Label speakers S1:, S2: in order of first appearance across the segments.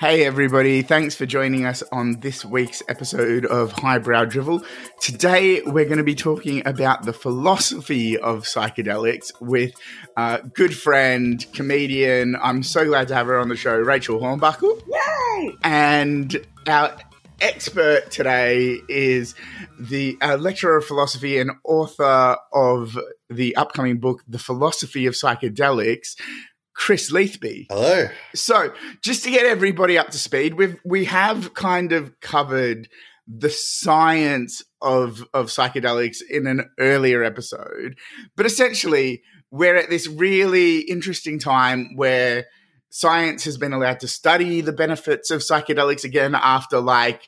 S1: Hey, everybody. Thanks for joining us on this week's episode of Highbrow Drivel. Today, we're going to be talking about the philosophy of psychedelics with a good friend, comedian. I'm so glad to have her on the show, Rachel Hornbuckle.
S2: Yay!
S1: And our expert today is the uh, lecturer of philosophy and author of the upcoming book, The Philosophy of Psychedelics, Chris Letheby.
S3: Hello.
S1: So, just to get everybody up to speed, we've we have kind of covered the science of of psychedelics in an earlier episode, but essentially, we're at this really interesting time where science has been allowed to study the benefits of psychedelics again after like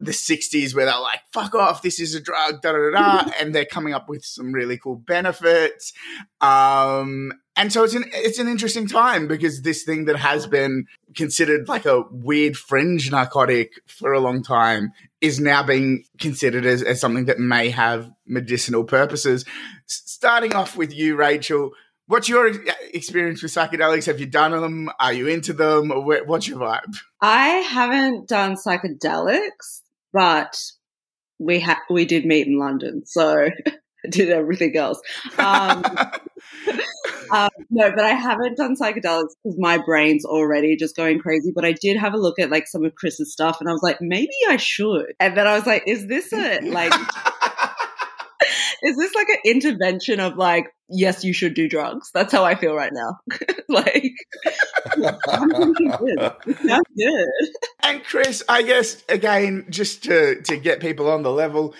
S1: the 60s where they're like fuck off this is a drug da da da, da and they're coming up with some really cool benefits um and so it's an it's an interesting time because this thing that has been considered like a weird fringe narcotic for a long time is now being considered as, as something that may have medicinal purposes. S- starting off with you, Rachel, what's your experience with psychedelics? Have you done them? Are you into them? Or what's your vibe?
S2: I haven't done psychedelics, but we ha- we did meet in London, so I did everything else. Um, um, no, but I haven't done psychedelics because my brain's already just going crazy. But I did have a look at like some of Chris's stuff, and I was like, maybe I should. And then I was like, is this a like? Is this like an intervention of like, yes, you should do drugs? That's how I feel right now. like. Sounds good.
S1: And Chris, I guess again, just to to get people on the level,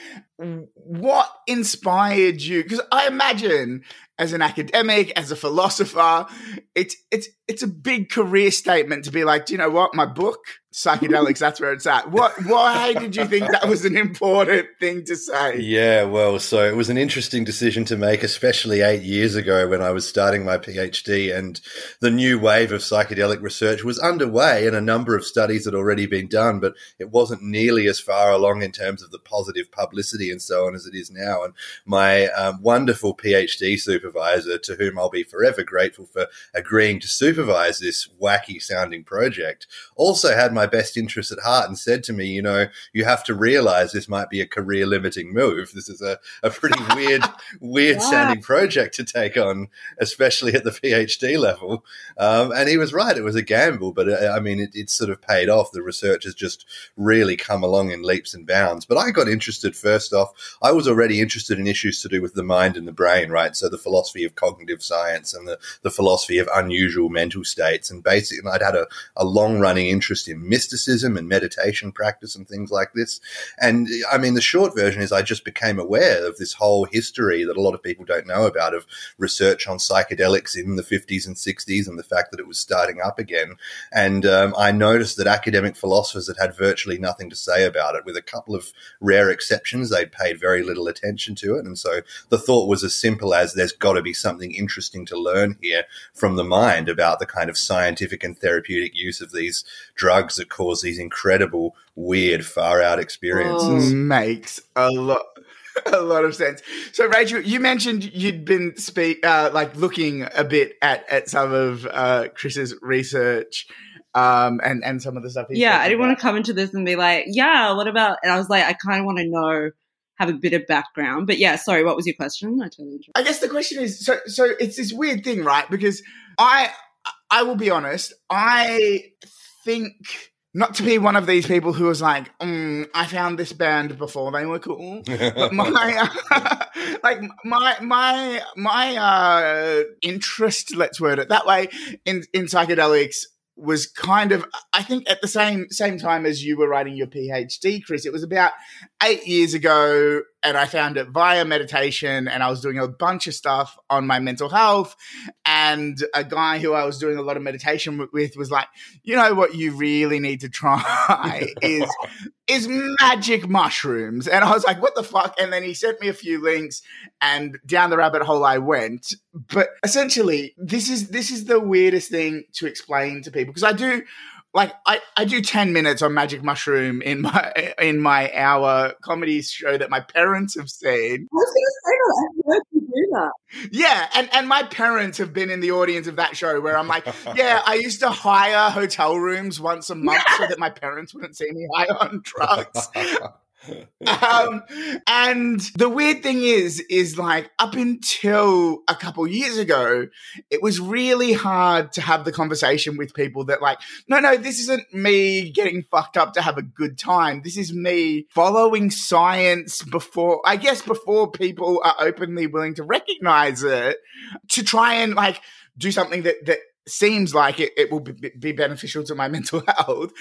S1: what inspired you? Because I imagine as an academic, as a philosopher, it's it's it's a big career statement to be like, do you know what? My book, psychedelics, that's where it's at. What why did you think that was an important thing to say?
S3: Yeah, well, so it was an interesting decision to make, especially eight years ago when I was starting my PhD and the new wave of psychedelic research was underway and a number of studies had already been done, but it wasn't nearly as far along in terms of the positive publicity and so on as it is now. And my um, wonderful PhD supervisor, to whom I'll be forever grateful for agreeing to supervise this wacky sounding project, also had my best interests at heart and said to me, you know, you have to realize this might be a career limiting move. This is a, a pretty weird, weird sounding project to take on, especially at the PhD level. Um, and he was right. It was a gamble, but uh, I mean, it, it sort of paid off. The research has just really come along in leaps and bounds. But I got interested first off. I was already interested in issues to do with the mind and the brain, right? So the philosophy of cognitive science and the, the philosophy of unusual mental states. And basically, I'd had a, a long running interest in mysticism and meditation practice and things like this. And I mean, the short version is I just became aware of this whole history that a lot of people don't know about of research on psychedelics in the 50s and 60s and the fact that it was starting up again. And um, I noticed that academic philosophers had had virtually nothing to say about it, with a couple of rare exceptions. They'd paid very little attention to it. And so the thought was as simple as there's got to be something interesting to learn here from the mind about the kind of scientific and therapeutic use of these drugs that cause these incredible, weird, far out experiences.
S1: Makes a lot a lot of sense. So, Rachel, you mentioned you'd been speak uh, like looking a bit at at some of uh, Chris's research um, and and some of the stuff.
S2: yeah, I didn't want to come into this and be like, yeah, what about? And I was like, I kind of want to know, have a bit of background. But yeah, sorry, what was your question? I totally.
S1: I guess the question is, so so it's this weird thing, right? Because I I will be honest, I think not to be one of these people who was like, mm, I found this band before they were cool, but my uh, like my my my uh, interest, let's word it that way, in in psychedelics was kind of I think at the same same time as you were writing your PhD, Chris. It was about eight years ago, and I found it via meditation, and I was doing a bunch of stuff on my mental health. And a guy who I was doing a lot of meditation with was like, "You know what? You really need to try is is magic mushrooms." And I was like, "What the fuck?" And then he sent me a few links, and down the rabbit hole I went. But essentially, this is this is the weirdest thing to explain to people because I do like I, I do 10 minutes on magic mushroom in my in my hour comedy show that my parents have seen
S2: I was going to say that. I heard you do that.
S1: yeah and and my parents have been in the audience of that show where i'm like yeah i used to hire hotel rooms once a month so that my parents wouldn't see me high on drugs um, and the weird thing is, is like up until a couple years ago, it was really hard to have the conversation with people that like, no, no, this isn't me getting fucked up to have a good time. This is me following science before, I guess, before people are openly willing to recognize it to try and like do something that that seems like it, it will be, be beneficial to my mental health.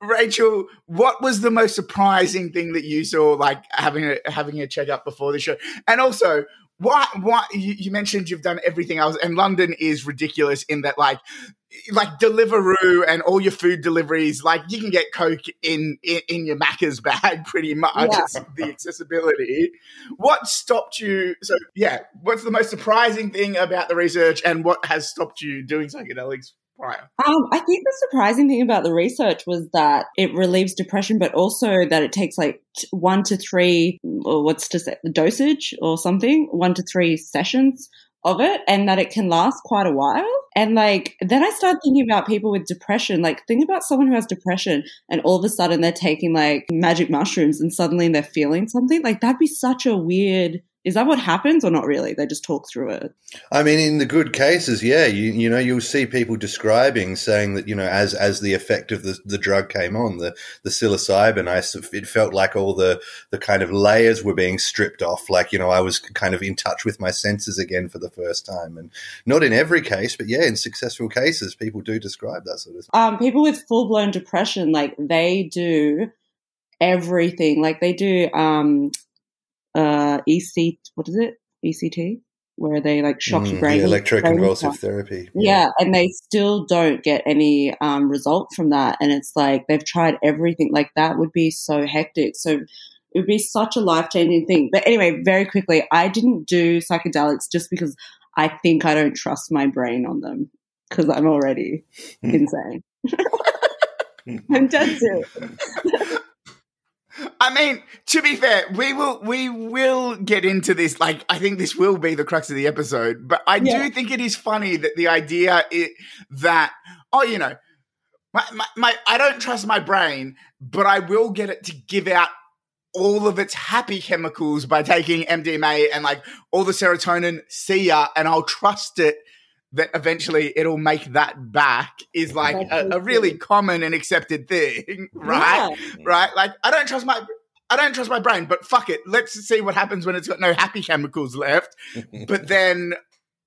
S1: Rachel, what was the most surprising thing that you saw, like having a having a checkup before the show, and also why why you, you mentioned you've done everything else, and London is ridiculous in that like like Deliveroo and all your food deliveries, like you can get Coke in in, in your Macca's bag pretty much.
S2: Yeah.
S1: The accessibility. What stopped you? So yeah, what's the most surprising thing about the research, and what has stopped you doing psychedelics prior?
S2: Um, I think the surprising thing about the research was that it relieves depression, but also that it takes like one to three, or what's to say, the dosage or something, one to three sessions of it, and that it can last quite a while. And like, then I started thinking about people with depression. Like, think about someone who has depression and all of a sudden they're taking like magic mushrooms and suddenly they're feeling something. Like, that'd be such a weird. Is that what happens or not really? They just talk through it.
S3: I mean, in the good cases, yeah, you you know you'll see people describing saying that you know as as the effect of the, the drug came on the the psilocybin, I it felt like all the the kind of layers were being stripped off. Like you know I was kind of in touch with my senses again for the first time, and not in every case, but yeah, in successful cases, people do describe that sort of. thing.
S2: um, people with full blown depression, like they do everything. Like they do um, uh, EC, what is it? ECT, where they like shock your
S3: Mm,
S2: brain.
S3: yeah,
S2: brain
S3: electroconvulsive therapy.
S2: Yeah, and they still don't get any um, result from that. And it's like they've tried everything. Like that would be so hectic. So it would be such a life changing thing. But anyway, very quickly, I didn't do psychedelics just because I think I don't trust my brain on them because I'm already insane. I'm dead serious.
S1: I mean, to be fair, we will we will get into this. Like, I think this will be the crux of the episode. But I
S2: Yeah.
S1: do think it is funny that the idea i that oh, you know, my, my my I don't trust my brain, but I will get it to give out all of its happy chemicals by taking MDMA and like all the serotonin. See ya, and I'll trust it that eventually it'll make that back. Is like a, a really common and accepted thing, right?
S2: Yeah.
S1: right? Like I don't trust my I don't trust my brain, but fuck it. Let's see what happens when it's got no happy chemicals left. But then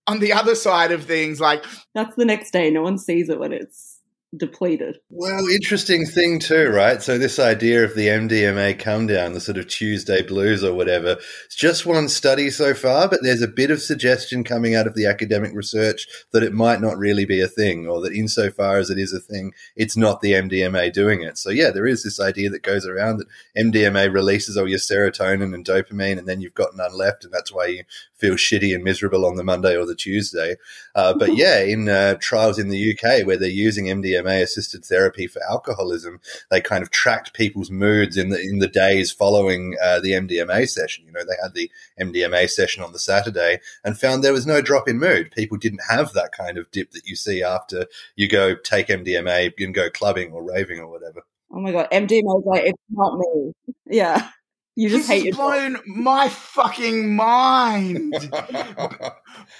S1: on the other side of things, like
S2: That's the next day. No one sees it when it's depleted.
S3: Well, interesting thing too, right? So this idea of the MDMA come down, the sort of Tuesday blues or whatever, it's just one study so far, but there's a bit of suggestion coming out of the academic research that it might not really be a thing, or that insofar as it is a thing, it's not the MDMA doing it. So yeah, there is this idea that goes around that MDMA releases all your serotonin and dopamine, and then you've got none left, and that's why you feel shitty and miserable on the Monday or the Tuesday. Uh, but yeah, in uh, trials in the UK where they're using MDMA assisted therapy for alcoholism, they kind of tracked people's moods in the in the days following uh, the MDMA session. You know, they had the MDMA session on the Saturday and found there was no drop in mood. People didn't have that kind of dip that you see after you go take MDMA and go clubbing or raving or whatever.
S2: Oh my god, MDMA is like it's not me. Yeah, you just
S1: this
S2: hate
S1: has blown my fucking mind.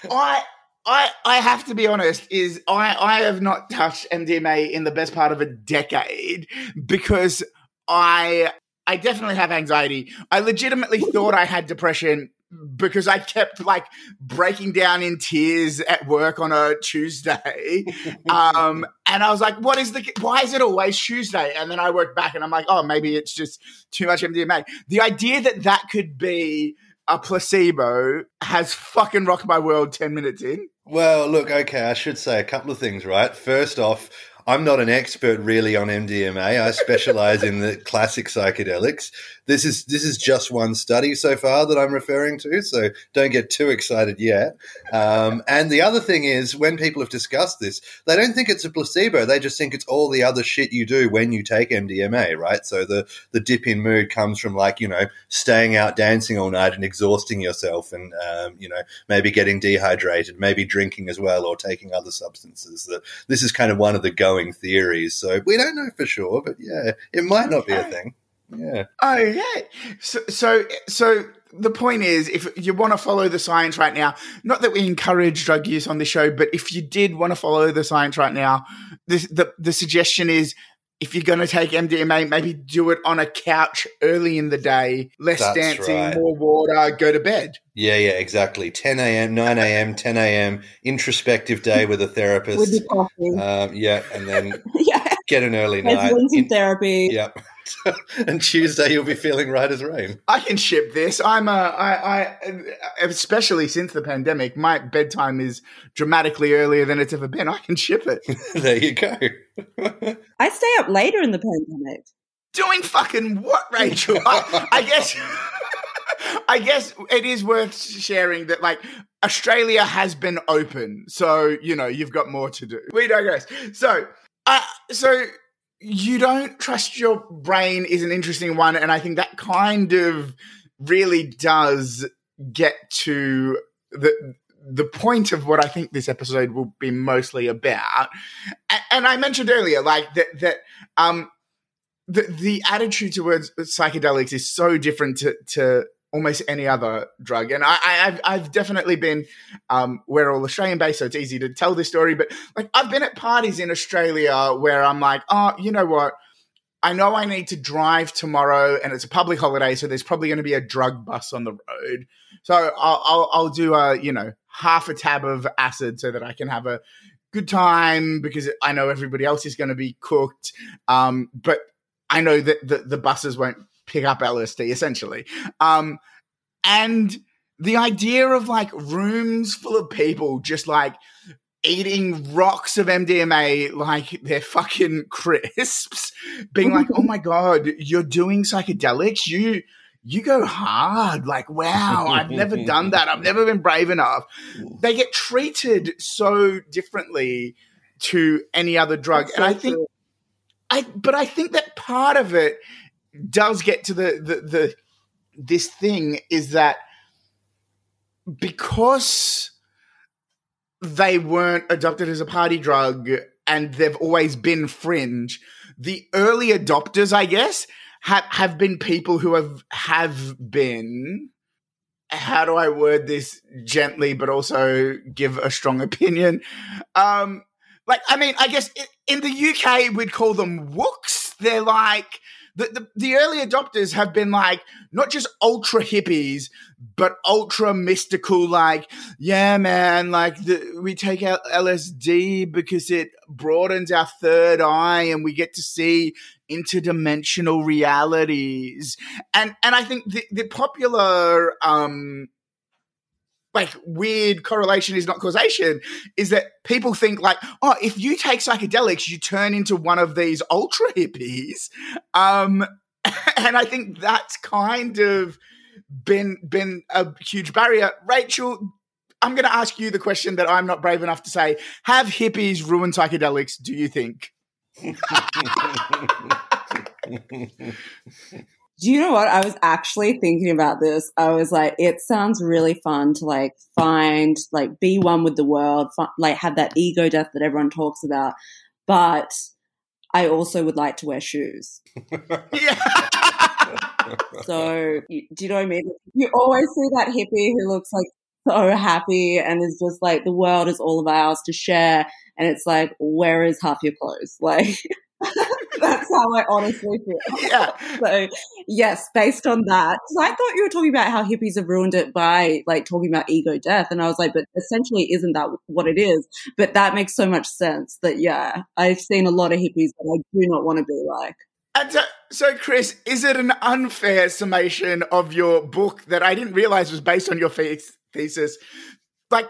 S1: I I I have to be honest, is I, I have not touched MDMA in the best part of a decade because I I definitely have anxiety. I legitimately thought I had depression because I kept like breaking down in tears at work on a Tuesday. Um, and I was like, what is the, why is it always Tuesday? And then I worked back and I'm like, oh, maybe it's just too much MDMA. The idea that that could be a placebo has fucking rocked my world 10 minutes in.
S3: Well, look, okay, I should say a couple of things, right? First off, I'm not an expert really on MDMA. I specialize in the classic psychedelics. This is this is just one study so far that I'm referring to, so don't get too excited yet. Um, and the other thing is, when people have discussed this, they don't think it's a placebo. They just think it's all the other shit you do when you take MDMA, right? So the the dip in mood comes from like you know staying out dancing all night and exhausting yourself, and um, you know maybe getting dehydrated, maybe drinking as well, or taking other substances. That this is kind of one of the going theories. So we don't know for sure, but yeah, it might not be a thing. Yeah.
S1: Okay. So, so, so the point is, if you want to follow the science right now, not that we encourage drug use on the show, but if you did want to follow the science right now, this, the the suggestion is if you're going to take MDMA, maybe do it on a couch early in the day, less
S3: That's
S1: dancing,
S3: right.
S1: more water, go to bed.
S3: Yeah, yeah, exactly. 10 a.m., 9 a.m., 10 a.m., introspective day with a
S2: With
S3: therapist.
S2: the coffee.
S3: Um, yeah, and then
S2: yeah.
S3: get an early night.
S2: ones in
S3: In-
S2: therapy.
S3: Yep. and Tuesday you'll be feeling right as rain.
S1: I can ship this. I'm a, I, I, especially since the pandemic, my bedtime is dramatically earlier than it's ever been. I can ship it.
S3: there you go.
S2: I stay up later in the pandemic.
S1: Doing fucking what, Rachel? I, I guess, I guess it is worth sharing that like Australia has been open, so you know you've got more to do. We digress. So, uh, so you don't trust your brain is an interesting one, and I think that kind of really does get to the the point of what I think this episode will be mostly about. A- And I mentioned earlier, like that that um the the attitude towards psychedelics is so different to to almost any other drug. And I, I've I've definitely been um we're all Australian based, so it's easy to tell this story, but like I've been at parties in Australia where I'm like, oh, you know what? I know I need to drive tomorrow, and it's a public holiday, so there's probably going to be a drug bus on the road. So I'll, I'll, I'll do a you know half a tab of acid so that I can have a good time because I know everybody else is going to be cooked. Um, but I know that the, the buses won't pick up LSD essentially. Um, and the idea of like rooms full of people just like eating rocks of MDMA like they're fucking crisps, being like, "Oh my god, you're doing psychedelics? You you go hard. Like, wow, I've never done that. I've never been brave enough." They get treated so differently to any other drug, and I think
S2: true.
S1: I but I think that part of it does get to the the, the this thing is that because they weren't adopted as a party drug and they've always been fringe, the early adopters, I guess, have have been people who have have been how do I word this gently but also give a strong opinion? Um like I mean, I guess in the UK we'd call them wooks. They're like the, the, the early adopters have been like not just ultra hippies, but ultra mystical. Like, yeah, man, like the, we take out LSD because it broadens our third eye and we get to see interdimensional realities. And and I think the, the popular um like weird correlation is not causation is that people think like oh if you take psychedelics you turn into one of these ultra hippies. Um and i think that's kind of been been a huge barrier. Rachel i'm going to ask you the question that i'm not brave enough to say. Have hippies ruined psychedelics do you think
S2: Do you know what? I was actually thinking about this. I was like, it sounds really fun to like find, like, be one with the world, like, have that ego death that everyone talks about. But I also would like to wear shoes.
S1: yeah
S2: So, you, do you know what I mean? You always see that hippie who looks like so happy and is just like, the world is all of ours to share. And it's like, where is half your clothes? Like, that's how I honestly feel.
S1: yeah
S2: So yes, based on that, I thought you were talking about how hippies have ruined it by like talking about ego death, and I was like, but essentially, isn't that what it is? But that makes so much sense. That yeah, I've seen a lot of hippies that I do not want to be like.
S1: And so, so, Chris, is it an unfair summation of your book that I didn't realize was based on your thesis? Like,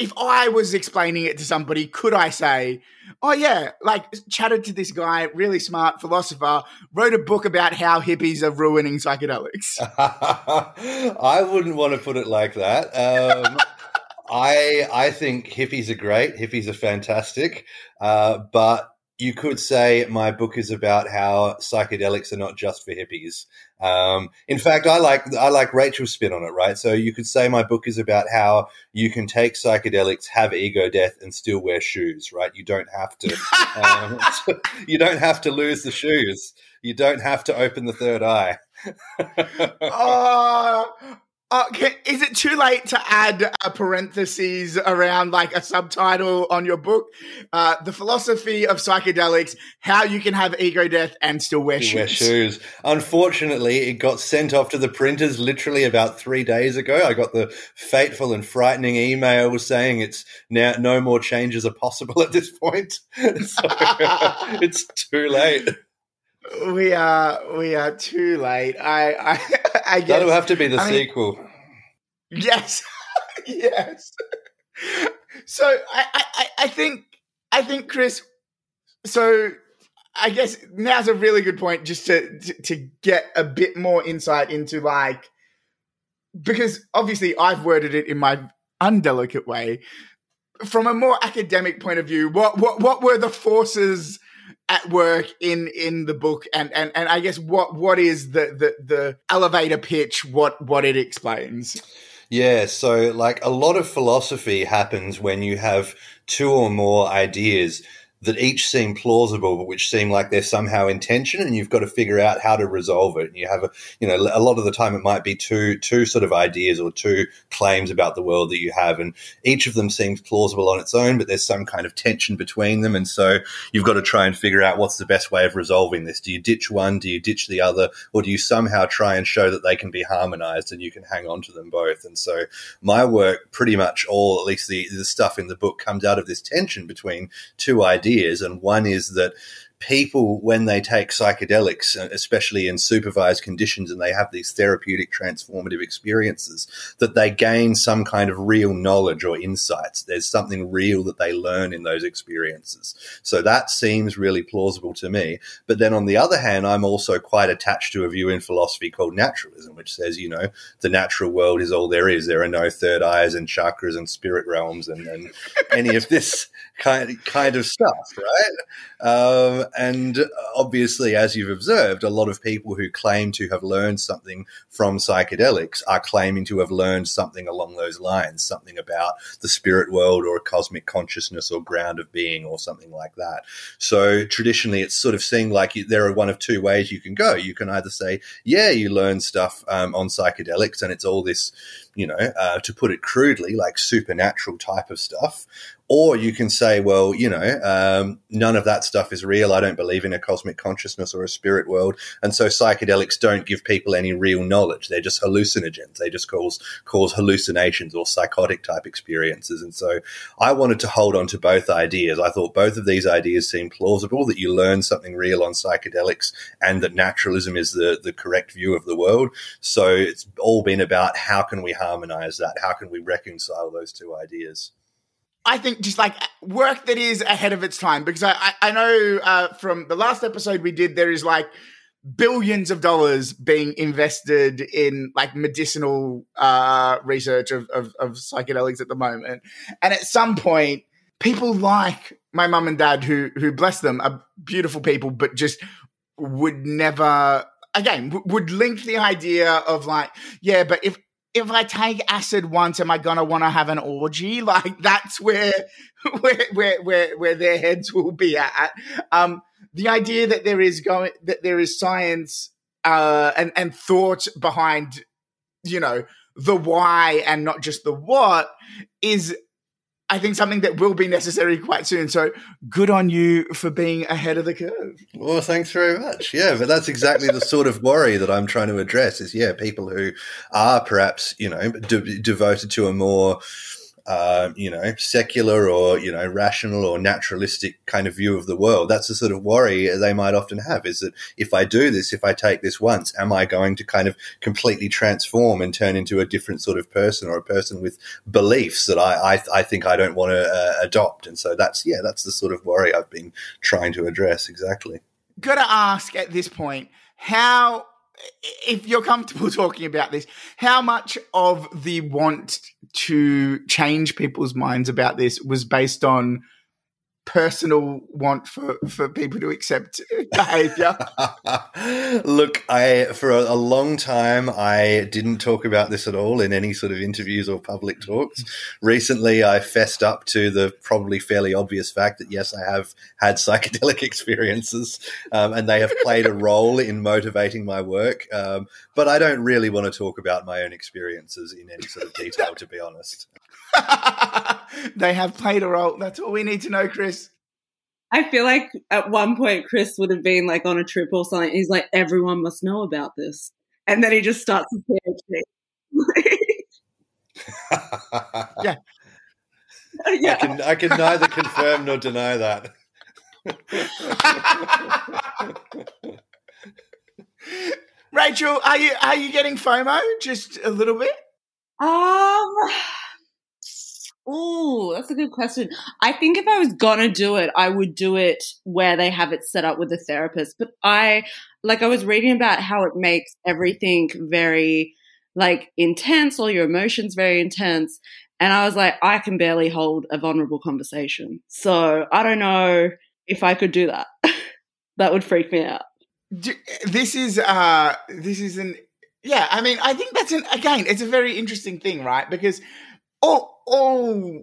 S1: if I was explaining it to somebody, could I say, "Oh yeah, like chatted to this guy, really smart philosopher, wrote a book about how hippies are ruining psychedelics."
S3: I wouldn't want to put it like that. Um, I I think hippies are great. Hippies are fantastic, uh, but you could say my book is about how psychedelics are not just for hippies. Um, in fact, I like I like Rachel's spin on it, right? So you could say my book is about how you can take psychedelics, have ego death, and still wear shoes, right? You don't have to. Um, you don't have to lose the shoes. You don't have to open the third eye.
S1: oh, uh, can, is it too late to add a parentheses around like a subtitle on your book? Uh, the philosophy of psychedelics: how you can have ego death and still wear shoes.
S3: Wear shoes. Unfortunately, it got sent off to the printers literally about three days ago. I got the fateful and frightening email saying it's now no more changes are possible at this point. so it's too late.
S1: We are we are too late. I I, I guess
S3: that'll have to be the I sequel. Mean,
S1: yes, yes. So I, I I think I think Chris. So I guess now's a really good point just to, to to get a bit more insight into like because obviously I've worded it in my undelicate way. From a more academic point of view, what what what were the forces? At work in in the book and and and I guess what what is the the the elevator pitch what what it explains?
S3: Yeah so like a lot of philosophy happens when you have two or more ideas that each seem plausible, but which seem like they're somehow in tension, and you've got to figure out how to resolve it. And you have a, you know, a lot of the time it might be two, two sort of ideas or two claims about the world that you have, and each of them seems plausible on its own, but there's some kind of tension between them, and so you've got to try and figure out what's the best way of resolving this. Do you ditch one? Do you ditch the other? Or do you somehow try and show that they can be harmonized and you can hang on to them both? And so my work, pretty much all, at least the, the stuff in the book, comes out of this tension between two ideas ideas, and one is that people, when they take psychedelics, uh, especially in supervised conditions, and they have these therapeutic transformative experiences, that they gain some kind of real knowledge or insights. There's something real that they learn in those experiences. So that seems really plausible to me. But then on the other hand, I'm also quite attached to a view in philosophy called naturalism, which says, you know, the natural world is all there is. There are no third eyes and chakras and spirit realms and, and any of this kind, kind of stuff, right? Um, and obviously, as you've observed, a lot of people who claim to have learned something from psychedelics are claiming to have learned something along those lines, something about the spirit world or cosmic consciousness or ground of being or something like that. So traditionally, it's sort of seen like there are one of two ways you can go. You can either say, yeah, you learn stuff um, on psychedelics and it's all this you know, uh, to put it crudely, like supernatural type of stuff. Or you can say, well, you know, um, none of that stuff is real. I don't believe in a cosmic consciousness or a spirit world. And so psychedelics don't give people any real knowledge. They're just hallucinogens. They just cause, cause hallucinations or psychotic type experiences. And so I wanted to hold on to both ideas. I thought both of these ideas seem plausible that you learn something real on psychedelics and that naturalism is the, the correct view of the world. So it's all been about how can we harmonize that? How can we reconcile those two ideas?
S1: I think just like work that is ahead of its time because I I, know uh, from the last episode we did there is like billions of dollars being invested in like medicinal uh, research of, of, of psychedelics at the moment, and at some point people like my mum and dad who who bless them are beautiful people but just would never again would link the idea of like yeah but if if I take acid once, am I gonna want to have an orgy? Like that's where where where where, where their heads will be at. Um, the idea that there is going that there is science uh, and and thought behind, you know, the why and not just the what is I think something that will be necessary quite soon. So good on you for being ahead of the curve.
S3: Well, thanks very much. Yeah, but that's exactly the sort of worry that I'm trying to address is, yeah, people who are perhaps, you know, de- devoted to a more uh, you know, secular or, you know, rational or naturalistic kind of view of the world. That's the sort of worry they might often have is that if I do this, if I take this once, am I going to kind of completely transform and turn into a different sort of person or a person with beliefs that I, I, I think I don't want to uh, adopt? And so that's, yeah, that's the sort of worry I've been trying to address. Exactly.
S1: Got to ask at this point, how if you're comfortable talking about this, how much of the want to change people's minds about this was based on personal want for, for people to accept behavior?
S3: Look, I for a, a, long time I didn't talk about this at all in any sort of interviews or public talks. Recently, I fessed up to the probably fairly obvious fact that yes, I have had psychedelic experiences, um, and they have played a role in motivating my work. Um, but I don't really want to talk about my own experiences in any sort of detail, to be honest.
S1: they have played a role. That's all we need to know, Chris.
S2: I feel like at one point Chris would have been like on a trip or something. He's like, everyone must know about this. And then he just starts his PhD.
S1: yeah.
S3: yeah. I can I can neither confirm nor deny that.
S1: Rachel, are you are you getting FOMO just a little bit?
S2: Um Oh, that's a good question. I think if I was gonna do it, I would do it where they have it set up with a therapist. But I, like, I was reading about how it makes everything very, like, intense, all your emotions very intense. And I was like, I can barely hold a vulnerable conversation. So I don't know if I could do that. that would freak me out.
S1: This is, uh, this is an, yeah, I mean, I think that's an, again, it's a very interesting thing, right? Because all all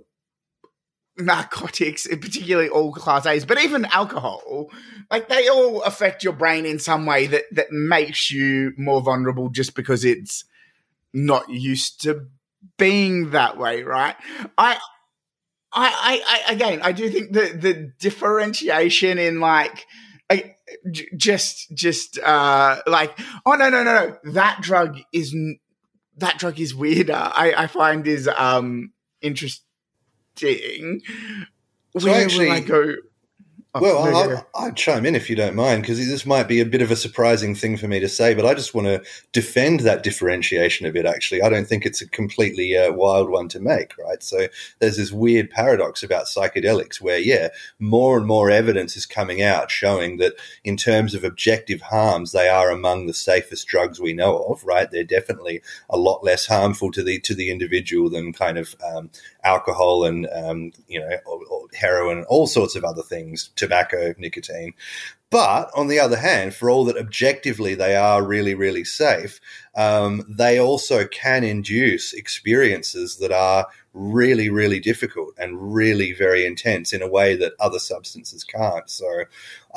S1: narcotics, particularly all class A's, but even alcohol, like they all affect your brain in some way that that makes you more vulnerable just because it's not used to being that way, right? I I, I, again, I do think the the differentiation in like, I, just, just uh, like, oh no, no, no, no, that drug is that drug is weirder. I, I find is um interesting.
S3: So Where actually, will I go? Well, I'll, I'll, chime in if you don't mind, because this might be a bit of a surprising thing for me to say, but I just want to defend that differentiation a bit, actually. I don't think it's a completely uh, wild one to make, right? So there's this weird paradox about psychedelics where, yeah, more and more evidence is coming out showing that in terms of objective harms, they are among the safest drugs we know of, right? They're definitely a lot less harmful to the to the individual than kind of um, alcohol and um, you know heroin, all sorts of other things, tobacco, nicotine. But on the other hand, for all that objectively they are really, really safe, um, they also can induce experiences that are really, really difficult and really very intense in a way that other substances can't. So,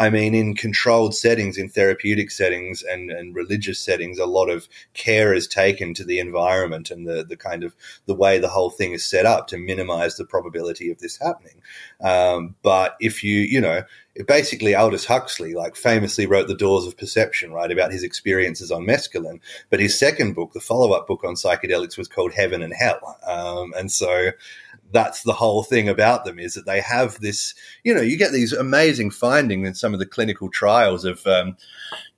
S3: I mean, in controlled settings, in therapeutic settings and, and religious settings, a lot of care is taken to the environment and the, the kind of the way the whole thing is set up to minimize the probability of this happening. Um, but if you, you know, basically Aldous Huxley, like famously wrote The Doors of Perception, right, about his experiences on mescaline. But his second book, the follow up book on psychedelics, was called Heaven and Hell. Um, and so that's the whole thing about them is that they have this, you know, you get these amazing findings in some of the clinical trials of, um,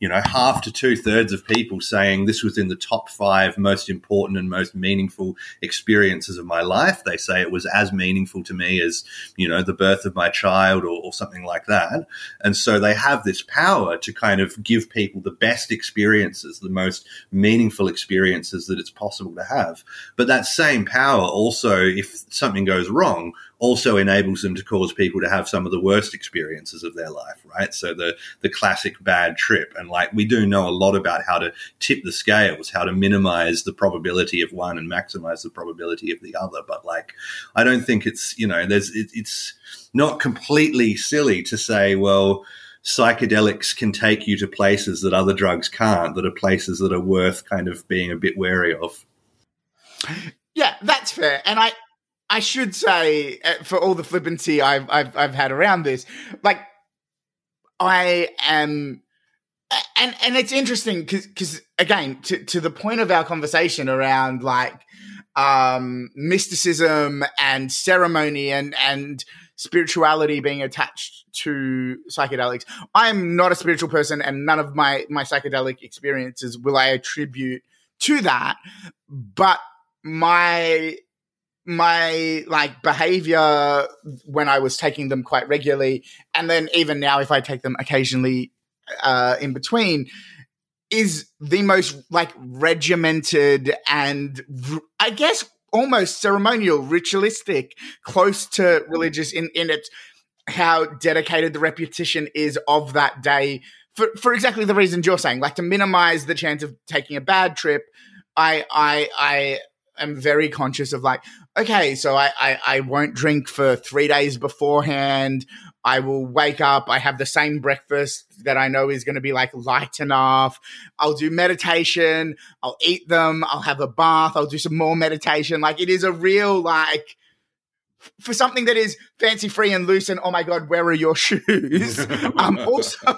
S3: you know, half to two thirds of people saying this was in the top five most important and most meaningful experiences of my life. They say it was as meaningful to me as, you know, the birth of my child or, or something like that. And so they have this power to kind of give people the best experiences, the most meaningful experiences that it's possible to have. But that same power also, if something goes wrong, also enables them to cause people to have some of the worst experiences of their life, right? So the the classic bad trip, and like we do know a lot about how to tip the scales, how to minimize the probability of one and maximize the probability of the other. But like, I don't think it's you know, there's it, it's not completely silly to say, well psychedelics can take you to places that other drugs can't, that are places that are worth kind of being a bit wary of.
S1: Yeah, that's fair. And I, I should say, uh, for all the flippancy I've, I've, I've had around this, like I am, and and it's interesting because because again to to the point of our conversation around like um, mysticism and ceremony and and spirituality being attached to psychedelics. I am not a spiritual person, and none of my my psychedelic experiences will I attribute to that. But my my like behavior when I was taking them quite regularly, and then even now if I take them occasionally uh, in between, is the most like regimented and I guess almost ceremonial, ritualistic, close to religious in in it how dedicated the repetition is of that day for for exactly the reasons you're saying, like to minimize the chance of taking a bad trip. I I I am very conscious of like, okay, so I, I, I won't drink for three days beforehand. I will wake up. I have the same breakfast that I know is going to be like light enough. I'll do meditation. I'll eat them. I'll have a bath. I'll do some more meditation. Like it is a real like for something that is fancy free and loose and oh my god where are your shoes um also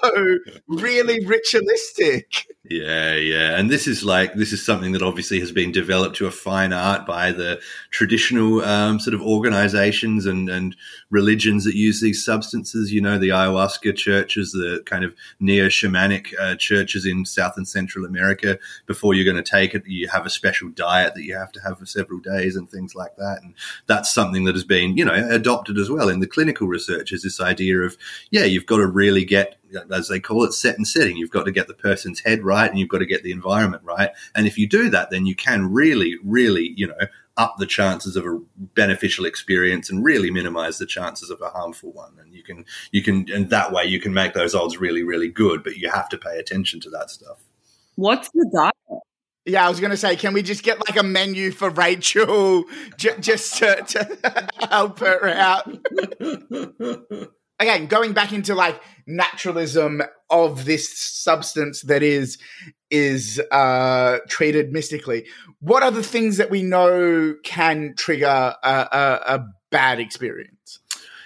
S1: really ritualistic
S3: yeah yeah. And this is like this is something that obviously has been developed to a fine art by the traditional um, sort of organizations and and religions that use these substances. You know the ayahuasca churches the kind of neo shamanic uh, churches in south and central america. Before you're going to take it you have a special diet that you have to have for several days and things like that. And that's something that has been been, you know, adopted as well in the clinical research is this idea of, yeah, you've got to really get, as they call it, set and setting. You've got to get the person's head right and you've got to get the environment right. And if you do that, then you can really, really, you know, up the chances of a beneficial experience and really minimize the chances of a harmful one. And you can, you can, and that way you can make those odds really, really good, but you have to pay attention to that stuff.
S2: What's the diet?
S1: Yeah, I was going to say, can we just get like a menu for Rachel j- just to, to help her out? Again, going back into like naturalism of this substance that is is uh, treated mystically. What are the things that we know can trigger a, a, a bad experience?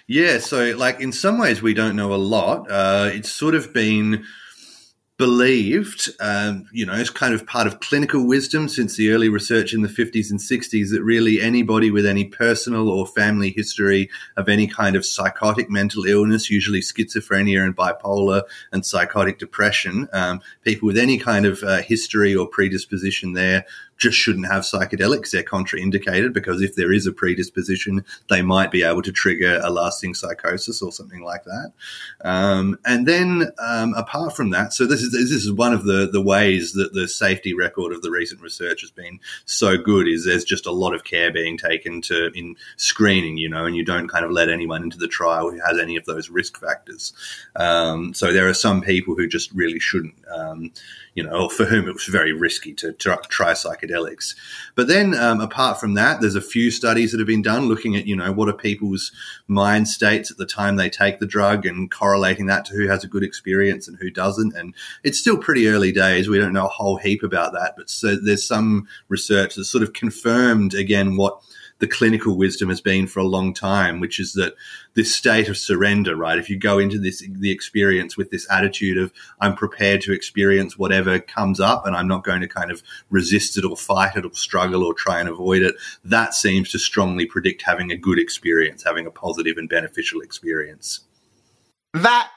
S3: Yeah, so like in some ways we don't know a lot. Uh, it's sort of been believed, um, you know, as kind of part of clinical wisdom since the early research in the 50s and 60s that really anybody with any personal or family history of any kind of psychotic mental illness, usually schizophrenia and bipolar and psychotic depression, um, people with any kind of uh, history or predisposition there just shouldn't have psychedelics. They're contraindicated because if there is a predisposition, they might be able to trigger a lasting psychosis or something like that. Um, and then um, apart from that, so this is this is one of the the ways that the safety record of the recent research has been so good. Is there's just a lot of care being taken to in screening, you know, and you don't kind of let anyone into the trial who has any of those risk factors. Um, so there are some people who just really shouldn't um, you know, for whom it was very risky to, to try psychedelics. But then, um, apart from that, there's a few studies that have been done looking at, you know, what are people's mind states at the time they take the drug and correlating that to who has a good experience and who doesn't. And it's still pretty early days. We don't know a whole heap about that, but so there's some research that sort of confirmed again what the clinical wisdom has been for a long time, which is that this state of surrender, right? If you go into this, the experience with this attitude of, I'm prepared to experience whatever comes up and I'm not going to kind of resist it or fight it or struggle or try and avoid it, that seems to strongly predict having a good experience, having a positive and beneficial experience.
S1: That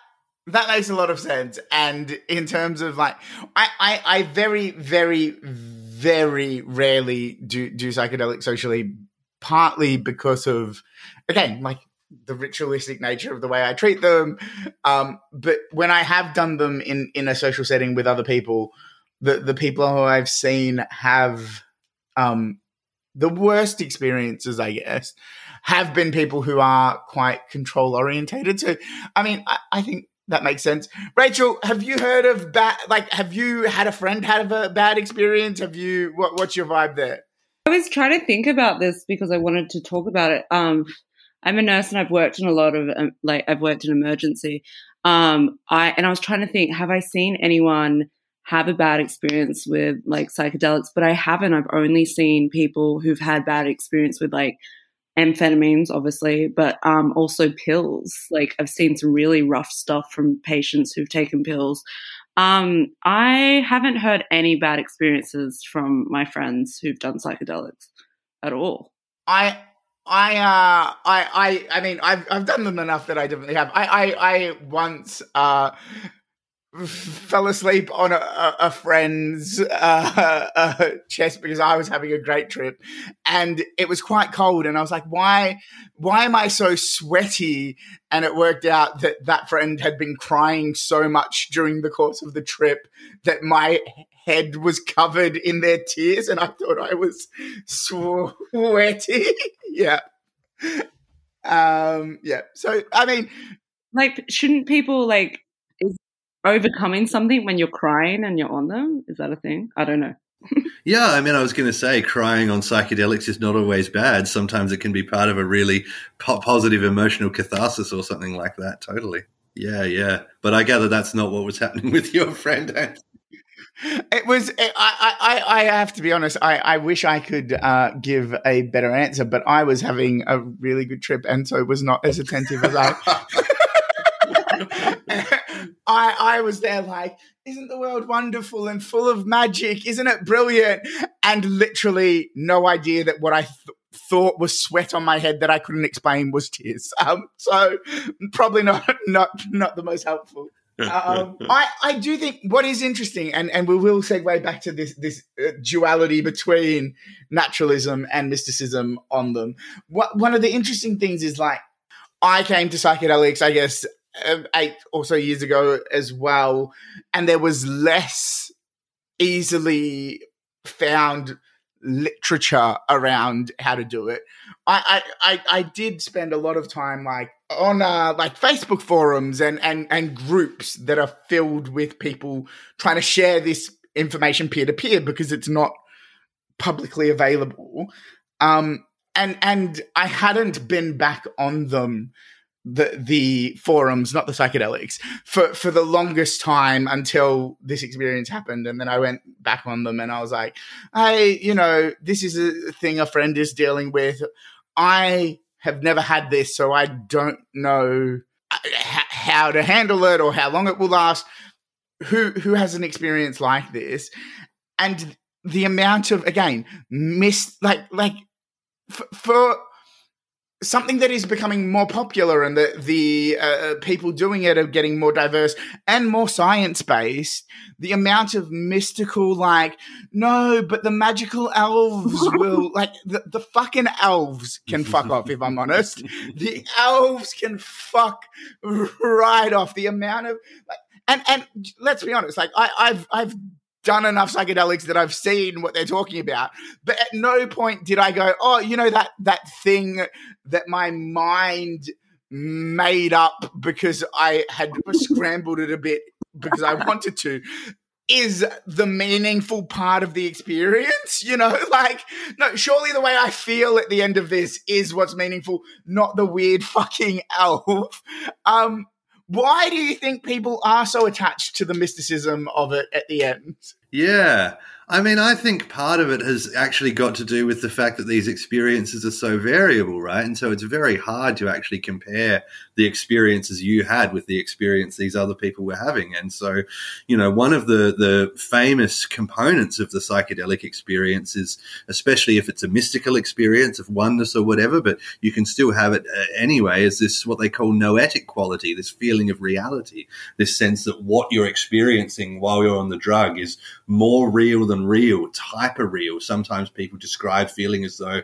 S1: that makes a lot of sense. And in terms of like, I, I, I very, very, very rarely do do psychedelics socially partly because of again like the ritualistic nature of the way I treat them. Um, but when I have done them in in a social setting with other people, the the people who I've seen have um, the worst experiences, I guess, have been people who are quite control orientated. So, I mean, I, I think that makes sense. Rachel, have you heard of bad? Like, have you had a friend have a bad experience? Have you? What, what's your vibe there?
S2: I was trying to think about this because I wanted to talk about it. Um, I'm a nurse and I've worked in a lot of um, like I've worked in emergency. Um, I and I was trying to think, have I seen anyone have a bad experience with like psychedelics? But I haven't. I've only seen people who've had bad experience with like amphetamines, obviously, but um, also pills. Like I've seen some really rough stuff from patients who've taken pills. Um, I haven't heard any bad experiences from my friends who've done psychedelics. at all.
S1: I I uh I I I mean I've I've done them enough that I definitely have. I I I once uh fell asleep on a, a friend's uh, uh, chest because I was having a great trip, and it was quite cold. And I was like, "Why, why am I so sweaty?" And it worked out that that friend had been crying so much during the course of the trip that my head was covered in their tears, and I thought I was sweaty. yeah, um, yeah. So I mean,
S2: like, shouldn't people like? Overcoming something when you're crying and you're on them? Is that a thing? I don't know.
S3: yeah, I mean, I was going to say crying on psychedelics is not always bad. Sometimes it can be part of a really po- positive emotional catharsis or something like that. Totally. Yeah, yeah. But I gather that's not what was happening with your friend.
S1: It was. It, I, I. I have to be honest. I. I wish I could uh, give a better answer, but I was having a really good trip, and so it was not as attentive as I. I, I was there like, isn't the world wonderful and full of magic? Isn't it brilliant? And literally no idea that what I th- thought was sweat on my head that I couldn't explain was tears. Um, so probably not, not, not the most helpful. um, I, I do think what is interesting, and, and we will segue back to this this uh, duality between naturalism and mysticism on them. What, one of the interesting things is like I came to psychedelics, I guess, eight or so years ago as well, and there was less easily found literature around how to do it. I, I, I, I did spend a lot of time like on uh, like Facebook forums and, and, and groups that are filled with people trying to share this information peer to peer because it's not publicly available. Um, and and I hadn't been back on them the the forums, not the psychedelics, for for the longest time until this experience happened, and then I went back on them, and I was like, "Hey, you know, this is a thing a friend is dealing with. I have never had this, so I don't know uh, how to handle it or how long it will last. Who who has an experience like this, and the amount of again miss like like for something that is becoming more popular and the the uh, people doing it are getting more diverse and more science based the amount of mystical like no but the magical elves will like the, the fucking elves can fuck off if i'm honest. The elves can fuck right off. The amount of like and and let's be honest like i i've i've done enough psychedelics that I've seen what they're talking about. But at no point did I go, oh, you know that that thing that my mind made up because I had scrambled it a bit because I wanted to is the meaningful part of the experience, you know? Like, no, surely the way I feel at the end of this is what's meaningful, not the weird fucking elf. Um, why do you think people are so attached to the mysticism of it at the end?
S3: Yeah. I mean, I think part of it has actually got to do with the fact that these experiences are so variable, right? And so it's very hard to actually compare the experiences you had with the experience these other people were having. And so, you know, one of the, the famous components of the psychedelic experience is, especially if it's a mystical experience of oneness or whatever, but you can still have it uh, anyway, is this what they call noetic quality, this feeling of reality, this sense that what you're experiencing while you're on the drug is more real than real. It's hyper real. Sometimes people describe feeling as though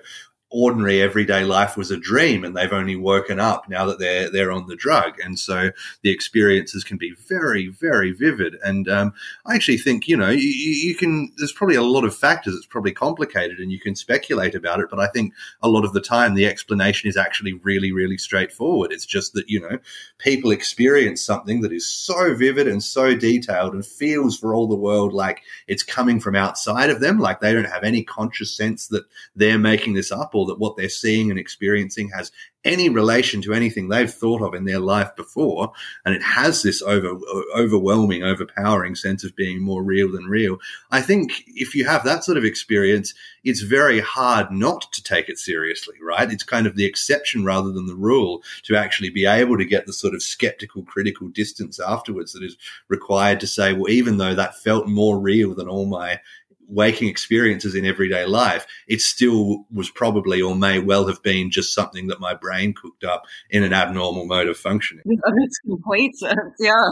S3: ordinary everyday life was a dream and they've only woken up now that they're they're on the drug. And so the experiences can be very very vivid. And um, I actually think you know you, you, can there's probably a lot of factors it's probably complicated and you can speculate about it but I think a lot of the time the explanation is actually really really straightforward. It's just that you know people experience something that is so vivid and so detailed and feels for all the world like it's coming from outside of them like they don't have any conscious sense that they're making this up that what they're seeing and experiencing has any relation to anything they've thought of in their life before, and it has this over overwhelming, overpowering sense of being more real than real. I think if you have that sort of experience, it's very hard not to take it seriously, right? It's kind of the exception rather than the rule to actually be able to get the sort of skeptical, critical distance afterwards that is required to say, well, even though that felt more real than all my waking experiences in everyday life, it still was probably or may well have been just something that my brain cooked up in an abnormal mode of functioning.
S2: That makes complete sense. Uh, yeah.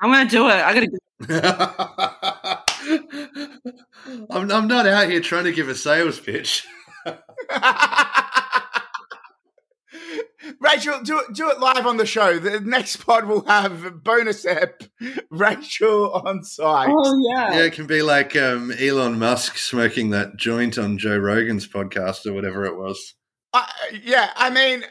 S2: I'm going to do it. I got
S3: to. I'm, I'm not out here trying to give a sales pitch.
S1: Rachel, do it, do it live on the show. The next pod will have bonus ep, Rachel on site.
S2: Oh yeah,
S3: yeah. It can be like um, Elon Musk smoking that joint on Joe Rogan's podcast or whatever it was.
S1: Uh, yeah, I mean,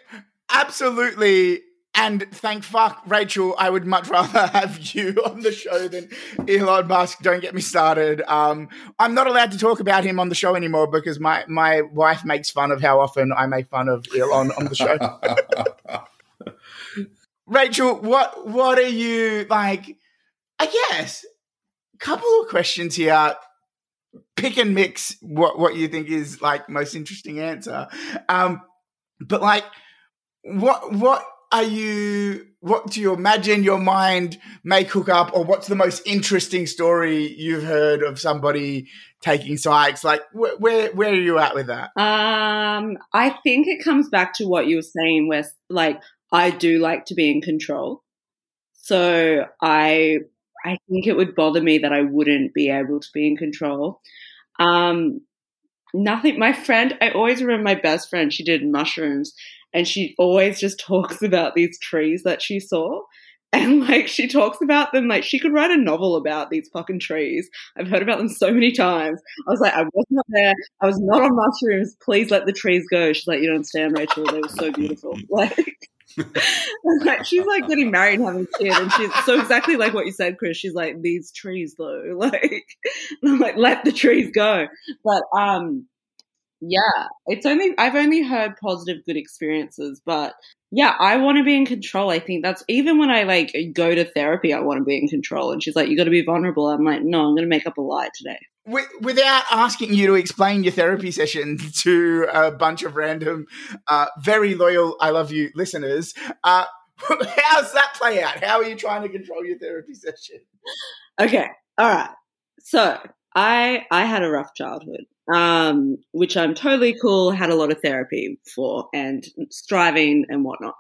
S1: absolutely and thank fuck, Rachel, I would much rather have you on the show than Elon Musk. Don't get me started. Um, I'm not allowed to talk about him on the show anymore because my, my wife makes fun of how often I make fun of Elon on the show. Rachel, what what are you like? I guess a couple of questions here. Pick and mix what what you think is like most interesting answer. Um, but like, what what are you what do you imagine your mind may cook up or what's the most interesting story you've heard of somebody taking psychs? Like wh- where where are you at with that?
S2: Um i think it comes back to what you were saying where like i do like to be in control. So i i think it would bother me that i wouldn't be able to be in control. Um nothing my friend i always remember my best friend she did mushrooms and she always just talks about these trees that she saw. And like she talks about them like she could write a novel about these fucking trees. I've heard about them so many times. I was like, I was not there. I was not on mushrooms. Please let the trees go. She's like, you don't understand, Rachel. They were so beautiful. Like, like she's like getting married and having a kid, and she's so exactly like what you said, Chris. She's like these trees though, like I'm like let the trees go. But um, yeah, it's only I've only heard positive good experiences, but yeah, I want to be in control. I think that's even when I like go to therapy, I want to be in control. And she's like, "You got to be vulnerable." I'm like, "No, I'm going to make up a lie today."
S1: Without asking you to explain your therapy session to a bunch of random, uh, very loyal, I love you listeners, uh, how's that play out? How are you trying to control your therapy session?
S2: Okay, all right. So I I had a rough childhood um, which I'm totally cool, had a lot of therapy for and striving and whatnot.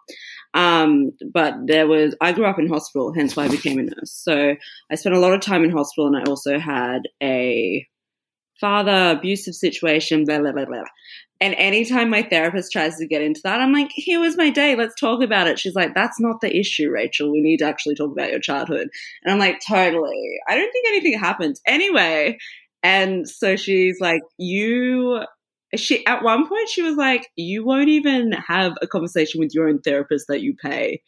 S2: Um, but there was, I grew up in hospital, hence why I became a nurse. So I spent a lot of time in hospital and I also had a father abusive situation, blah, blah, blah, blah. And anytime my therapist tries to get into that, I'm like, here was my day. Let's talk about it. She's like, that's not the issue, Rachel. We need to actually talk about your childhood. And I'm like, totally. I don't think anything happened. Anyway, and so she's like, you, she, at one point, she was like, you won't even have a conversation with your own therapist that you pay.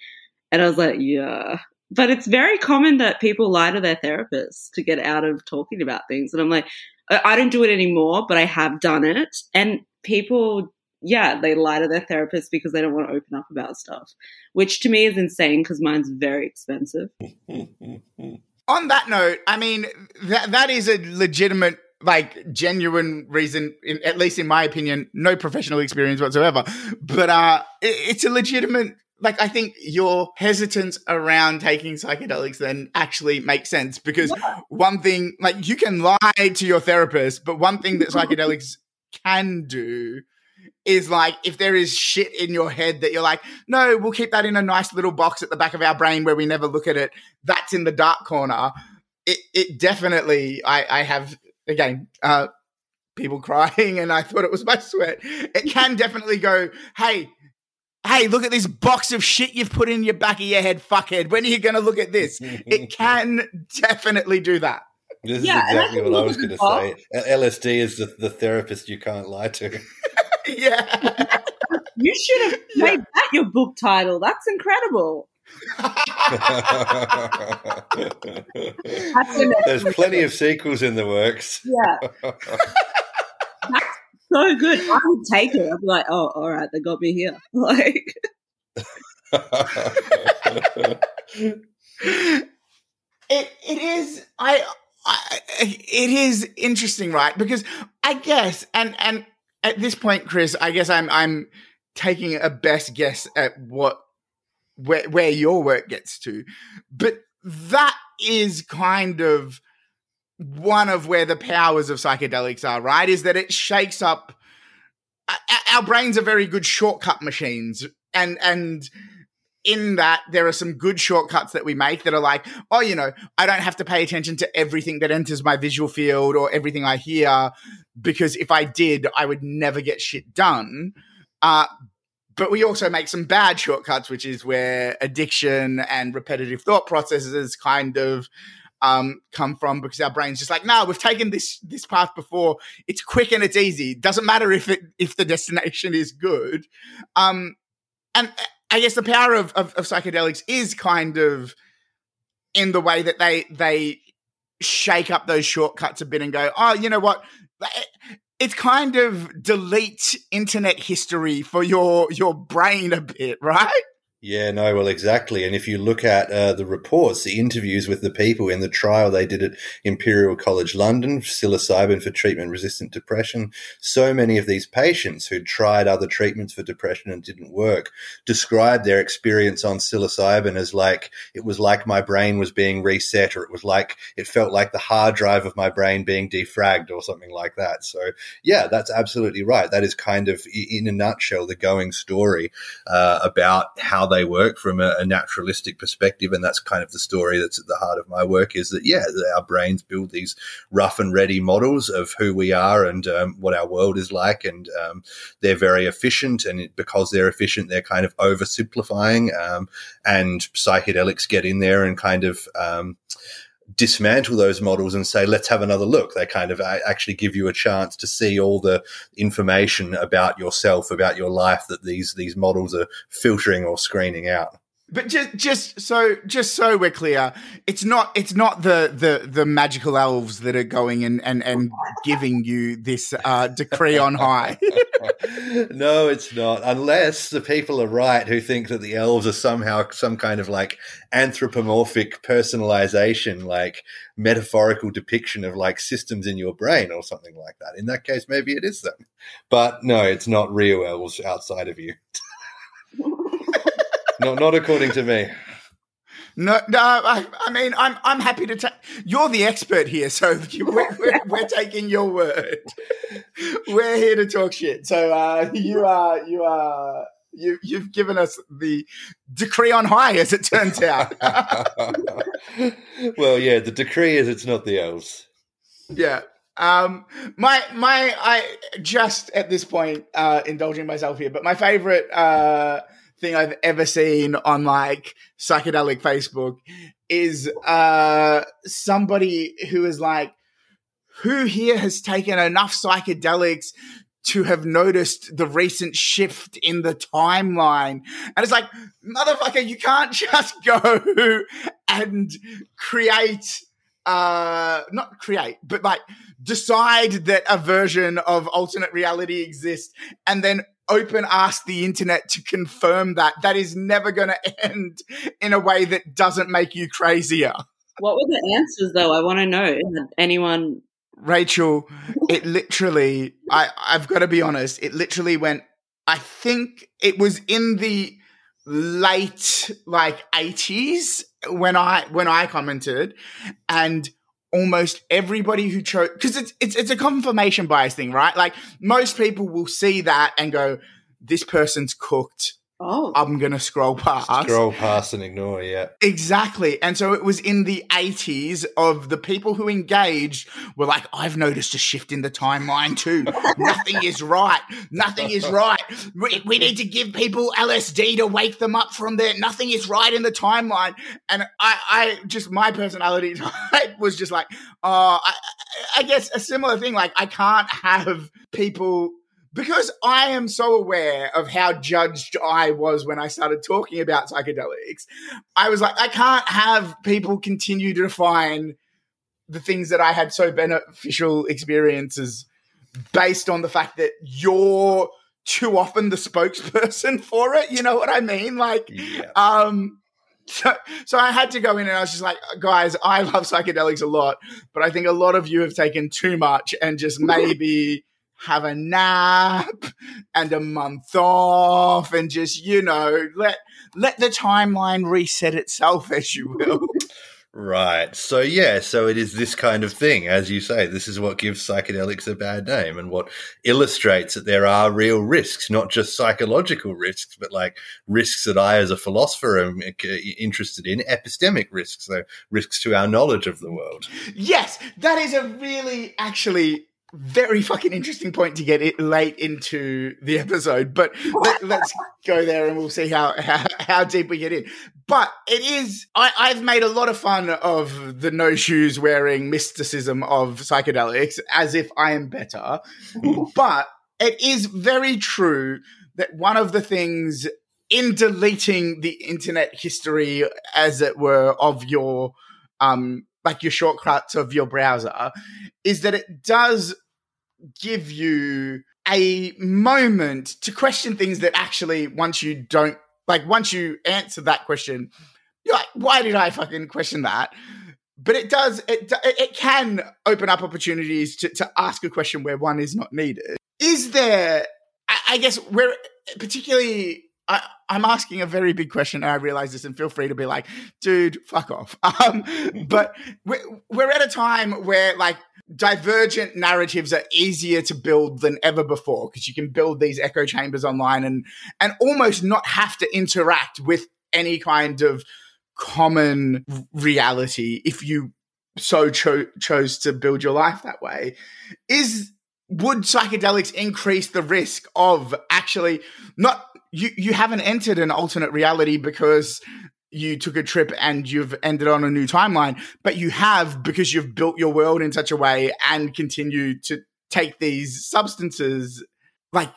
S2: And I was like, yeah. But it's very common that people lie to their therapists to get out of talking about things. And I'm like, I don't do it anymore, but I have done it. And people, yeah, they lie to their therapist because they don't want to open up about stuff, which to me is insane because mine's very expensive.
S1: on that note, I mean that that is a legitimate, like, genuine reason. In, at least in my opinion, no professional experience whatsoever, but uh, it, it's a legitimate. Like, I think your hesitance around taking psychedelics then actually makes sense because yeah. one thing, like, you can lie to your therapist, but one thing that psychedelics can do is like if there is shit in your head that you're like, no, we'll keep that in a nice little box at the back of our brain where we never look at it. That's in the dark corner. It, it definitely, I, I have again, uh, people crying, and I thought it was my sweat. It can definitely go, hey, hey, look at this box of shit you've put in your back of your head, fuckhead. When are you going to look at this? it can definitely do that.
S3: This yeah, is exactly what I was going to say. LSD is the, the therapist you can't lie to.
S1: yeah.
S2: You should have made yeah. that your book title. That's incredible.
S3: There's plenty of sequels in the works.
S2: Yeah. That's so good. I would take it. I'd be like, oh, all right, they got me here. Like
S1: it it is I, I it is interesting, right? Because I guess and and at this point, Chris, I guess I'm I'm taking a best guess at what where where your work gets to, but that is kind of one of where the powers of psychedelics are, right? Is that it shakes up our brains are very good shortcut machines and and in that there are some good shortcuts that we make that are like oh you know i don't have to pay attention to everything that enters my visual field or everything i hear because if i did i would never get shit done uh, but we also make some bad shortcuts which is where addiction and repetitive thought processes kind of um, come from because our brain's just like, no, we've taken this this path before. It's quick and it's easy. Doesn't matter if it if the destination is good. Um, and I guess the power of, of, of psychedelics is kind of in the way that they they shake up those shortcuts a bit and go, oh, you know what? Eh, it's kind of delete internet history for your your brain a bit, right?
S3: Yeah, no, well, exactly. And if you look at uh, the reports, the interviews with the people in the trial they did at Imperial College London, psilocybin for treatment resistant depression, so many of these patients who'd tried other treatments for depression and didn't work described their experience on psilocybin as like it was like my brain was being reset, or it was like it felt like the hard drive of my brain being defragged, or something like that. So, yeah, that's absolutely right. That is kind of, in a nutshell, the going story uh, about how they work from a, a, naturalistic perspective, and that's kind of the story that's at the heart of my work. Is that yeah, our brains build these rough and ready models of who we are and um, what our world is like, and um, they're very efficient, and because they're efficient, they're kind of oversimplifying, um, and psychedelics get in there and kind of um, dismantle those models and say, let's have another look. They kind of uh, actually give you a chance to see all the information about yourself, about your life that these, these models are filtering or screening out.
S1: But just just so just so we're clear, it's not it's not the the the magical elves that are going and and, and giving you this uh, decree on high.
S3: no, it's not. Unless the people are right who think that the elves are somehow some kind of like anthropomorphic personalization, like metaphorical depiction of like systems in your brain or something like that. In that case, maybe it is them. But no, it's not real elves outside of you. not not according to me.
S1: No, no. I, I, mean, I'm I'm happy to take. You're the expert here, so we're, we're, we're, taking your word. We're here to talk shit. So uh, you are you are you you've given us the decree on high, as it turns out.
S3: well, yeah, the decree is it's not the elves.
S1: Yeah. Um, my my I just at this point uh, indulging myself here, but my favorite uh thing I've ever seen on like psychedelic Facebook is uh somebody who is like, who here has taken enough psychedelics to have noticed the recent shift in the timeline. And it's like, motherfucker, you can't just go and create uh not create, but like decide that a version of alternate reality exists and then open ask the internet to confirm that. That is never going to end in a way that doesn't make you crazier.
S2: What were the answers, though? I want to know. anyone.
S1: Rachel, it literally, I, I've got to be honest, it literally went, I think it was in the late like 80s when I when I commented and almost everybody who chose because it's, it's it's a confirmation bias thing, right? Like most people will see that and go, "This person's cooked."
S2: Oh.
S1: I'm going to scroll past.
S3: Scroll past and ignore, yeah.
S1: Exactly. And so it was in the 80s of the people who engaged were like, I've noticed a shift in the timeline too. Nothing is right. Nothing is right. We, we, need to give people LSD to wake them up from there. Nothing is right in the timeline. And I, I just, my personality type was just like, oh, I, I guess a similar thing. Like, I can't have people because I am so aware of how judged I was when I started talking about psychedelics, I was like, I can't have people continue to define the things that I had so beneficial experiences based on the fact that you're too often the spokesperson for it. You know what I mean? Like, yeah. um, so, so I had to go in and I was just like, guys, I love psychedelics a lot, but I think a lot of you have taken too much and just maybe have a nap and a month off and just, you know, let let the timeline reset itself as you will.
S3: Right. So yeah, so it is this kind of thing, as you say. This is what gives psychedelics a bad name and what illustrates that there are real risks, not just psychological risks, but like risks that I, as a philosopher, am uh, interested in, epistemic risks, so risks to our knowledge of the world.
S1: Yes, that is a really actually very fucking interesting point to get it late into the episode, but let, us go there and we'll see how, how, how deep we get in. But it is I, I've made a lot of fun of the no shoes wearing mysticism of psychedelics as if I am better. but it is very true that one of the things in deleting the internet history, as it were, of your um like your shortcuts of your browser is that it does give you a moment to question things that actually once you don't like once you answer that question you're like why did i fucking question that? But it does it it can open up opportunities to, to ask a question where one is not needed. Is there i, guess where particularly I, am asking a very big question, and I realize this, and feel free to be like, dude, fuck off. Um, but we're, we're at a time where, like, divergent narratives are easier to build than ever before because you can build these echo chambers online and and almost not have to interact with any kind of common reality if you so cho- chose to build your life that way is would psychedelics increase the risk of actually not you you haven't entered an alternate reality because you took a trip and you've ended on a new timeline, but you have because you've built your world in such a way and continue to take these substances. Like,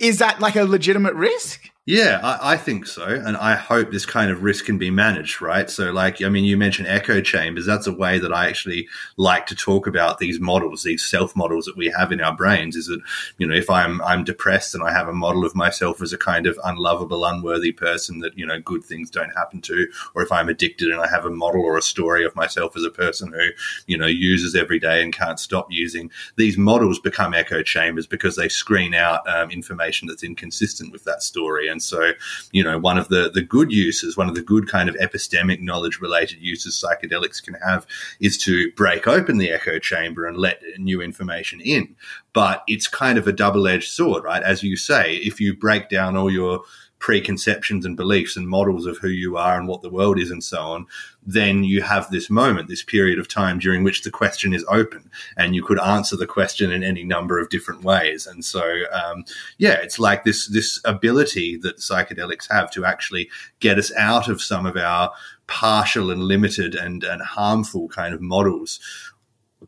S1: is that like a legitimate risk?
S3: Yeah, I, I, think so. And I hope this kind of risk can be managed, right? So, like, I mean, you mentioned echo chambers. That's a way that I actually like to talk about these models, these self models that we have in our brains. Is that, you know, if I'm, I'm depressed and I have a model of myself as a kind of unlovable, unworthy person that, you know, good things don't happen to, or if I'm addicted and I have a model or a story of myself as a person who, you know, uses every day and can't stop using, these models become echo chambers because they screen out um, information that's inconsistent with that story. And so, you know, one of the, the good uses, one of the good kind of epistemic knowledge related uses psychedelics can have is to break open the echo chamber and let new information in. But it's kind of a double edged sword, right? As you say, if you break down all your preconceptions and beliefs and models of who you are and what the world is and so on, then you have this moment, this period of time during which the question is open and you could answer the question in any number of different ways. And so, um, yeah, it's like this, this ability that psychedelics have to actually get us out of some of our partial and limited and, and harmful kind of models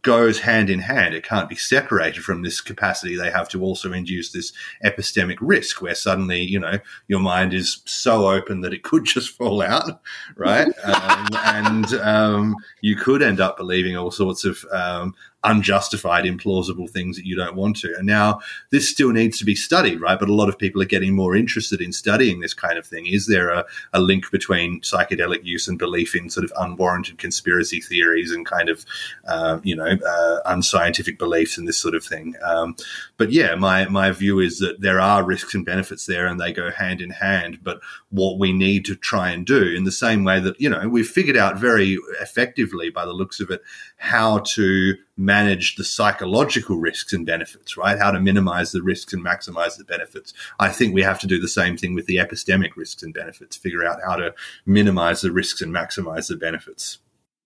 S3: goes hand in hand. It can't be separated from this capacity. They have to also induce this epistemic risk where suddenly, you know, your mind is so open that it could just fall out, right? um, and um, you could end up believing all sorts of um, unjustified, implausible things that you don't want to. And now this still needs to be studied, right? But a lot of people are getting more interested in studying this kind of thing. Is there a, a link between psychedelic use and belief in sort of unwarranted conspiracy theories and kind of, uh, you know, uh, unscientific beliefs and this sort of thing? Um, but yeah, my, my view is that there are risks and benefits there and they go hand in hand. But what we need to try and do in the same way that, you know, we've figured out very effectively by the looks of it how to manage the psychological risks and benefits, right? How to minimize the risks and maximize the benefits. I think we have to do the same thing with the epistemic risks and benefits, figure out how to minimize the risks and maximize the benefits.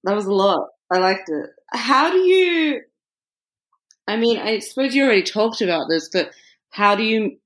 S2: That was a lot. I liked it. How do you, I mean, I suppose you already talked about this, but how do you,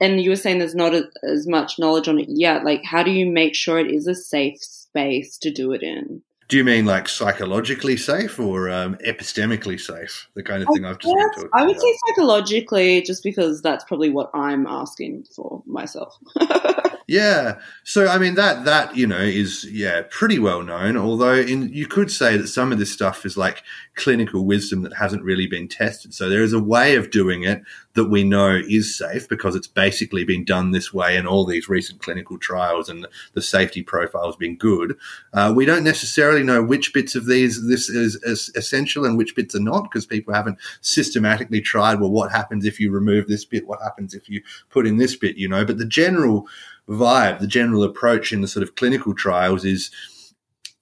S2: and you were saying there's not a, as much knowledge on it yet, like, how do you make sure it is a safe space to do it in?
S3: Do you mean like psychologically safe or um, epistemically safe? The kind of thing I I've just been talking
S2: I would
S3: about.
S2: say psychologically, just because that's probably what I'm asking for myself.
S3: Yeah. So I mean that that you know is yeah pretty well known. Although in you could say that some of this stuff is like clinical wisdom that hasn't really been tested. So there is a way of doing it that we know is safe because it's basically been done this way in all these recent clinical trials, and the safety profile has been good. Uh, we don't necessarily know which bits of these this is, is essential and which bits are not because people haven't systematically tried. Well, what happens if you remove this bit? What happens if you put in this bit? You know, but the general vibe, the general approach in the sort of clinical trials is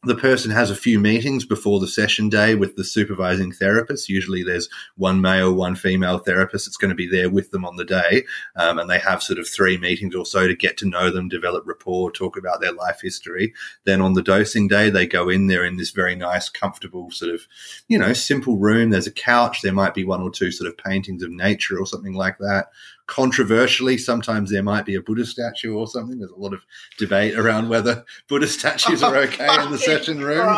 S3: the person has a few meetings before the session day with the supervising therapist. Usually there's one male, one female therapist that's going to be there with them on the day. Um, and they have sort of three meetings or so to get to know them, develop rapport, talk about their life history. Then on the dosing day, they go in there in this very nice, comfortable sort of, you know, simple room. There's a couch. There might be one or two sort of paintings of nature or something like that controversially, sometimes there might be a Buddha statue or something. There's a lot of debate around whether Buddha statues are okay in the session room.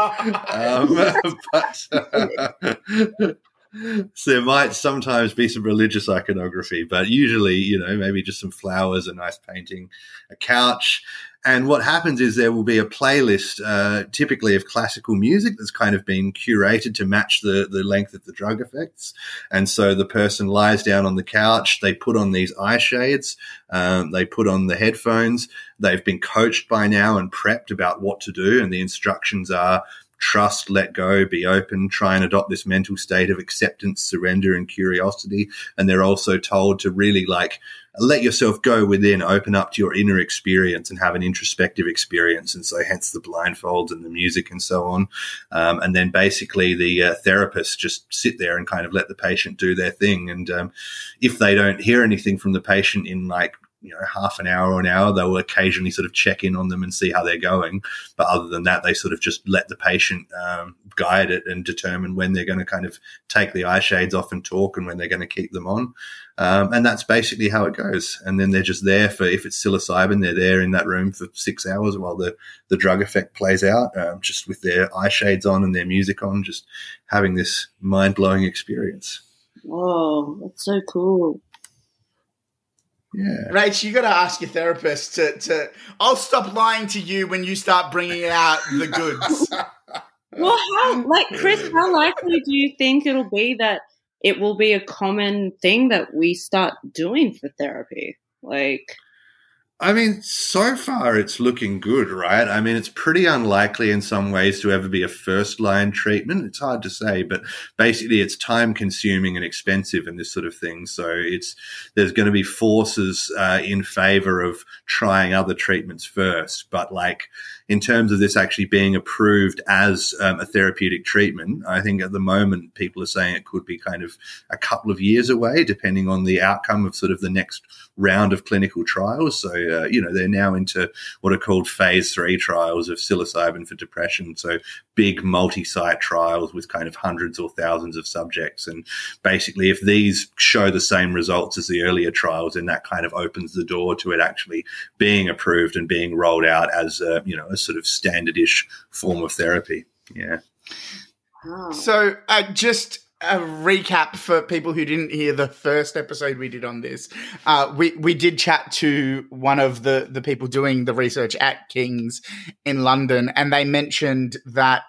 S3: Um, but uh, so there might sometimes be some religious iconography, but usually, you know, maybe just some flowers, a nice painting, a couch. And what happens is there will be a playlist, uh, typically of classical music that's kind of been curated to match the, the length of the drug effects. And so the person lies down on the couch, they put on these eye shades, um, they put on the headphones, they've been coached by now and prepped about what to do. And the instructions are trust, let go, be open, try and adopt this mental state of acceptance, surrender, and curiosity. And they're also told to really like let yourself go within, open up to your inner experience and have an introspective experience. And so, hence the blindfolds and the music and so on. Um, and then basically, the uh, therapist just sit there and kind of let the patient do their thing. And um, if they don't hear anything from the patient in like you know half an hour or an hour they'll occasionally sort of check in on them and see how they're going. But other than that they sort of just let the patient um, guide it and determine when they're going to kind of take the eye shades off and talk and when they're going to keep them on. Um, and that's basically how it goes. And then they're just there for if it's psilocybin they're there in that room for six hours while the the drug effect plays out um, just with their eye shades on and their music on just having this mind-blowing experience.
S2: Oh, that's so cool.
S3: Yeah
S1: Rach, you got to ask your therapist to, to. I'll stop lying to you when you start bringing out the goods.
S2: Well, how, like, Chris, how likely do you think it'll be that it will be a common thing that we start doing for therapy? Like,
S3: I mean, so far it's looking good, right? I mean, it's pretty unlikely in some ways to ever be a first line treatment. It's hard to say, but basically it's time consuming and expensive and this sort of thing. So it's, there's going to be forces uh, in favor of trying other treatments first. But like, in terms of this actually being approved as um, a therapeutic treatment, I think at the moment people are saying it could be kind of a couple of years away, depending on the outcome of sort of the next round of clinical trials. So, uh, you know, they're now into what are called phase three trials of psilocybin for depression. So, big multi site trials with kind of hundreds or thousands of subjects. And basically, if these show the same results as the earlier trials, then that kind of opens the door to it actually being approved and being rolled out as, a, you know, a sort of standardish form of therapy. Yeah.
S1: So, uh, just a recap for people who didn't hear the first episode we did on this. Uh, we we did chat to one of the the people doing the research at King's in London, and they mentioned that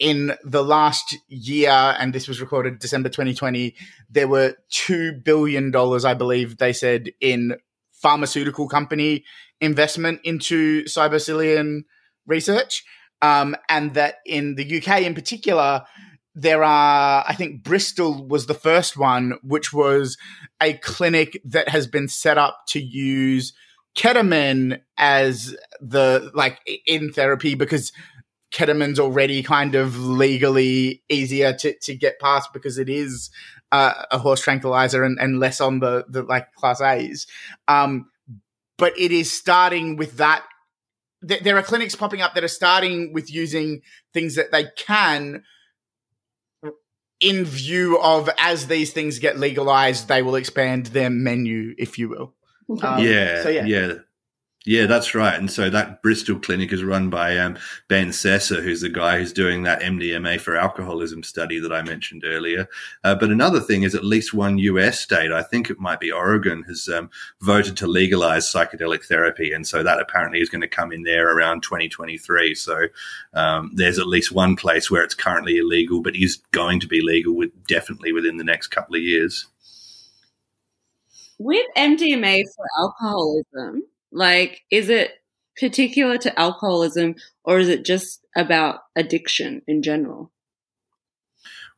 S1: in the last year, and this was recorded December 2020, there were two billion dollars, I believe they said, in pharmaceutical company investment into psilocybin research, um, and that in the UK in particular there are, I think Bristol was the first one, which was a clinic that has been set up to use ketamine as the like in therapy because ketamine's already kind of legally easier to, to get past because it is uh, a horse tranquilizer and, and less on the, the like class A's. Um, but it is starting with that. Th- there are clinics popping up that are starting with using things that they can in view of as these things get legalized, they will expand their menu, if you will. Um,
S3: yeah,
S1: so yeah.
S3: yeah, yeah, that's right. And so that Bristol clinic is run by um, Ben Sessa, who's the guy who's doing that MDMA for alcoholism study that I mentioned earlier. Uh, but another thing is, at least one US state, I think it might be Oregon, has um, voted to legalize psychedelic therapy, and so that apparently is going to come in there around 2023. So um, there's at least one place where it's currently illegal, but is going to be legal with definitely within the next couple of years.
S2: With MDMA for alcoholism, like, is it particular to alcoholism or is it just about addiction in general?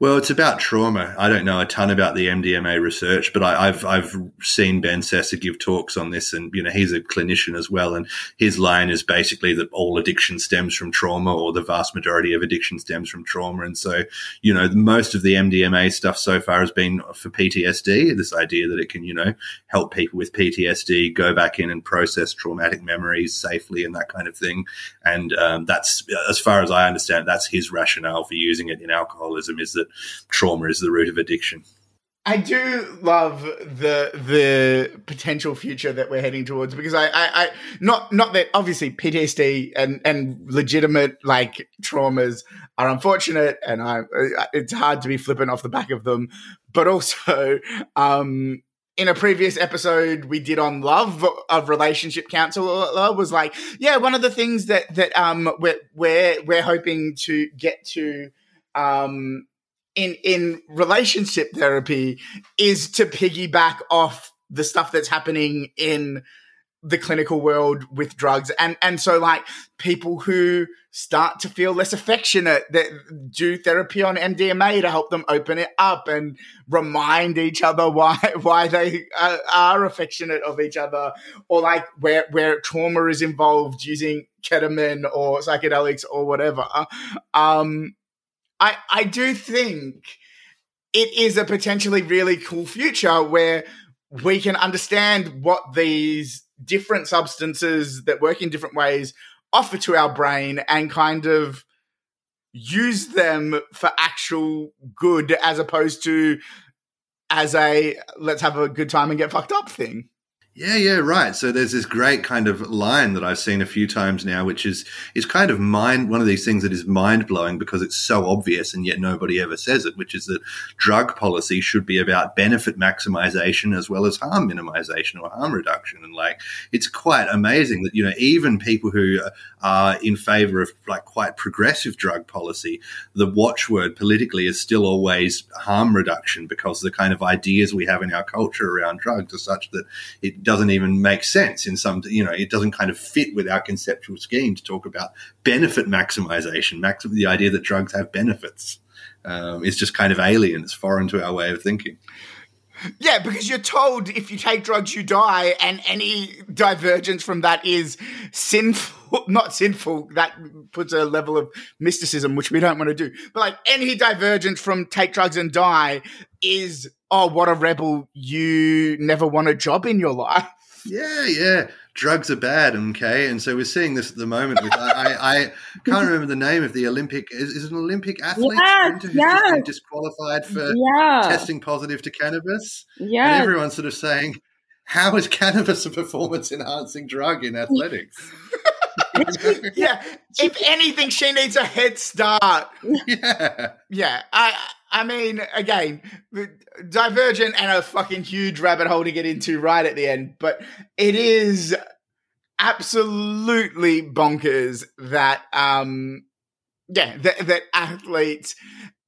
S3: Well, it's about trauma. I don't know a ton about the MDMA research, but I, have I've seen Ben Sessa give talks on this, and you know he's a clinician as well. And his line is basically that all addiction stems from trauma, or the vast majority of addiction stems from trauma. And so, you know, most of the MDMA stuff so far has been for PTSD. This idea that it can, you know, help people with PTSD go back in and process traumatic memories safely and that kind of thing. And um, that's, as far as I understand, that's his rationale for using it in alcoholism is that trauma is the root of addiction.
S1: I do love the the potential future that we're heading towards because I, I, I, not not that obviously PTSD and and legitimate like traumas are unfortunate and I it's hard to be flippant off the back of them, but also um in a previous episode we did on love of relationship counselor was like yeah one of the things that that um we're we're, we're hoping to get to um in in relationship therapy is to piggyback off the stuff that's happening in the clinical world with drugs. And and so like people who start to feel less affectionate that do therapy on MDMA to help them open it up and remind each other why why they are, are affectionate of each other or like where where trauma is involved using ketamine or psychedelics or whatever. Um I I do think it is a potentially really cool future where we can understand what these different substances that work in different ways offer to our brain and kind of use them for actual good as opposed to as a let's have a good time and get fucked up thing.
S3: Yeah, yeah, right. So there's this great kind of line that I've seen a few times now, which is is kind of mind one of these things that is mind blowing because it's so obvious and yet nobody ever says it, which is that drug policy should be about benefit maximization as well as harm minimization or harm reduction. And like it's quite amazing that you know even people who are in favor of like quite progressive drug policy, the watchword politically is still always harm reduction because the kind of ideas we have in our culture around drugs are such that it doesn't even make sense in some, you know, it doesn't kind of fit with our conceptual scheme to talk about benefit maximization. Max, the idea that drugs have benefits um, is just kind of alien. It's foreign to our way of thinking.
S1: Yeah, because you're told if you take drugs, you die, and any divergence from that is sinful. Not sinful. That puts a level of mysticism, which we don't want to do. But like any divergence from take drugs and die is oh, what a rebel! You never want a job in your life.
S3: Yeah, yeah. Drugs are bad, okay, and so we're seeing this at the moment. With I, I, can't remember the name of the Olympic. Is, is it an Olympic athlete
S2: yes,
S3: who's
S2: yes.
S3: disqualified for
S2: yeah.
S3: testing positive to cannabis?
S2: Yeah,
S3: and everyone's sort of saying, "How is cannabis a performance-enhancing drug in athletics?"
S1: yeah, if anything, she needs a head start.
S3: Yeah,
S1: yeah. I, I mean, again, divergent and a fucking huge rabbit hole to get into right at the end, but it is absolutely bonkers that, um, yeah, that, that athletes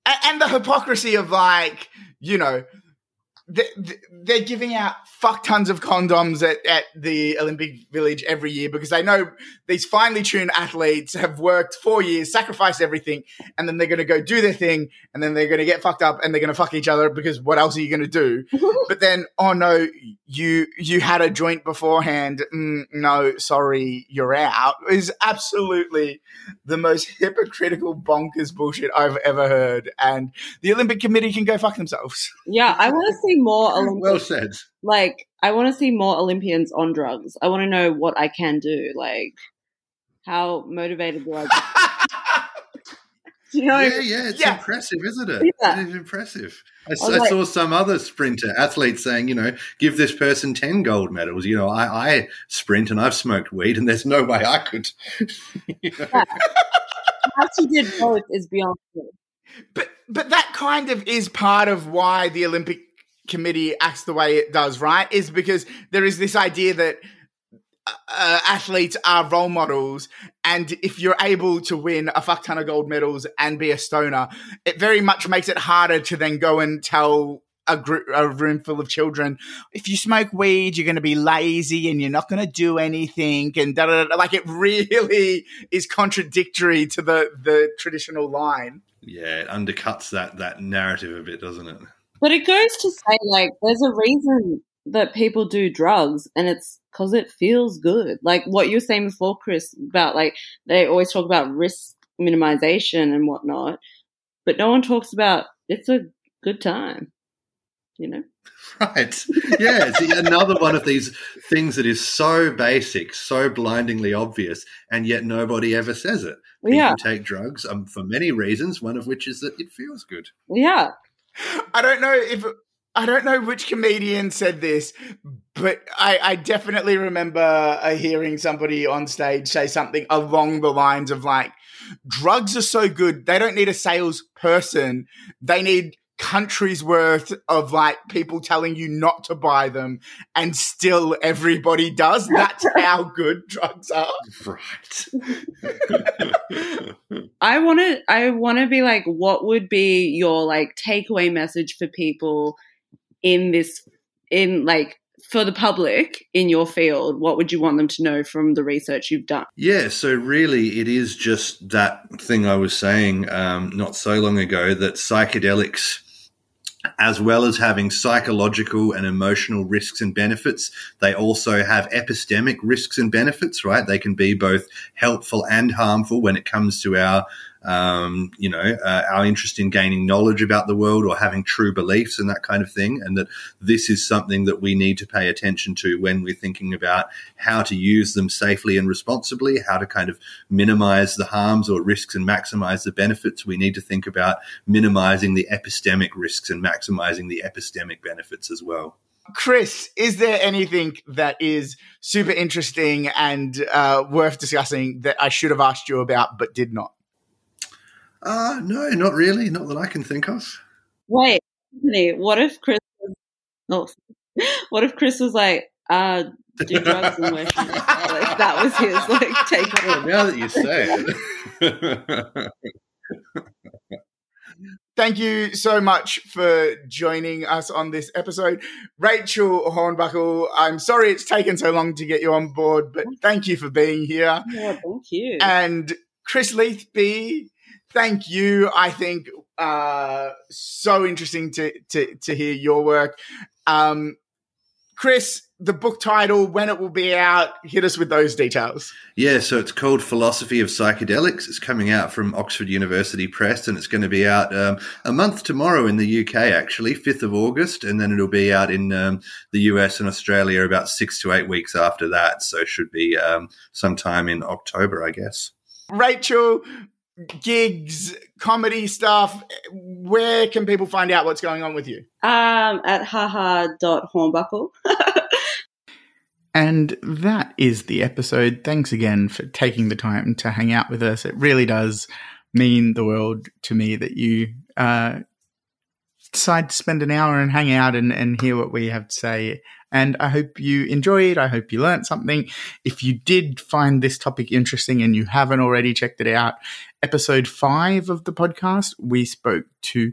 S1: and, and the hypocrisy of like, you know, they're giving out fuck tons of condoms at, at the Olympic Village every year because they know these finely tuned athletes have worked four years, sacrificed everything, and then they're going to go do their thing, and then they're going to get fucked up, and they're going to fuck each other because what else are you going to do? but then, oh no, you you had a joint beforehand. Mm, no, sorry, you're out. Is absolutely the most hypocritical bonkers bullshit I've ever heard, and the Olympic Committee can go fuck themselves.
S2: Yeah, I want to see more Olympic.
S3: Well said.
S2: Like, I want to see more Olympians on drugs. I want to know what I can do. Like, how motivated do I?
S3: you know, yeah, yeah, it's yeah. impressive, isn't it? Yeah. It is impressive. I, I, I like, saw some other sprinter athletes saying, you know, give this person 10 gold medals. You know, I, I sprint and I've smoked weed and there's no way I could.
S2: you know? yeah. How she did both is beyond me.
S1: But but that kind of is part of why the Olympic Committee acts the way it does, right? Is because there is this idea that uh, athletes are role models, and if you're able to win a fuck ton of gold medals and be a stoner, it very much makes it harder to then go and tell a, group, a room full of children, if you smoke weed, you're going to be lazy and you're not going to do anything, and da, da, da, like it really is contradictory to the the traditional line.
S3: yeah, it undercuts that that narrative a bit, doesn't it?
S2: But it goes to say, like, there's a reason that people do drugs, and it's because it feels good. Like what you were saying before, Chris, about like they always talk about risk minimization and whatnot, but no one talks about it's a good time, you know?
S3: Right. Yeah. It's another one of these things that is so basic, so blindingly obvious, and yet nobody ever says it. People
S2: Yeah.
S3: take drugs um, for many reasons, one of which is that it feels good.
S2: Yeah.
S1: I don't know if I don't know which comedian said this, but I, I definitely remember uh, hearing somebody on stage say something along the lines of like, "Drugs are so good, they don't need a salesperson; they need." Countries worth of like people telling you not to buy them, and still everybody does. That's how good drugs are.
S3: Right.
S2: I want to I want to be like what would be your like takeaway message for people in this in like for the public in your field what would you want them to know from the research you've done
S3: Yeah, so really, it is just that thing I was saying um, not so long ago that psychedelics, as well as having psychological and emotional risks and benefits, they also have epistemic risks and benefits, right? They can be both helpful and harmful when it comes to our. Um, you know, uh, our interest in gaining knowledge about the world or having true beliefs and that kind of thing. And that this is something that we need to pay attention to when we're thinking about how to use them safely and responsibly, how to kind of minimize the harms or risks and maximize the benefits. We need to think about minimizing the epistemic risks and maximizing the epistemic benefits as well.
S1: Chris, is there anything that is super interesting and uh, worth discussing that I should have asked you about but did not?
S3: Uh, no, not really. Not that I can think of.
S2: wait Anthony, what if chris was, oh, what if chris was like uh do drugs and worship like that was his like take
S3: Well,
S2: on it.
S3: now that you say it.
S1: Thank you so much for joining us on this episode. Rachel Hornbuckle, I'm sorry it's taken so long to get you on board, but thank you for being here.
S2: yeah thank you
S1: And Chris Letheby, thank you. I think uh, so interesting to, to, to hear your work. Um, Chris, the book title, when it will be out, hit us with those details.
S3: Yeah, so it's called Philosophy of Psychedelics. It's coming out from Oxford University Press, and it's going to be out um, a month tomorrow in the UK, actually, 5th of August, and then it'll be out in um, the US and Australia about six to eight weeks after that. So it should be um, sometime in October, I guess.
S1: Rachel, gigs, comedy stuff, where can people find out what's going on with you?
S2: um at haha.hornbuckle
S1: And that is the episode. Thanks again for taking the time to hang out with us. It really does mean the world to me that you uh, decide to spend an hour and hang out and, and hear what we have to say. And I hope you enjoyed. I hope you learned something. If you did find this topic interesting and you haven't already checked it out, episode five of the podcast, we spoke to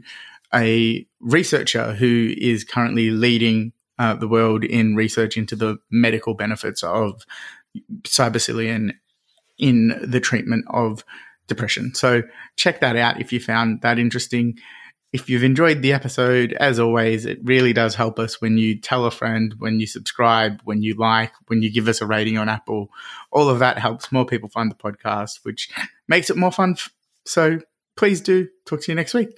S1: a researcher who is currently leading uh, the world in research into the medical benefits of psilocybin in the treatment of depression. So check that out if you found that interesting. If you've enjoyed the episode, as always, it really does help us when you tell a friend, when you subscribe, when you like, when you give us a rating on Apple. All of that helps more people find the podcast, which makes it more fun. So please do. Talk to you next week.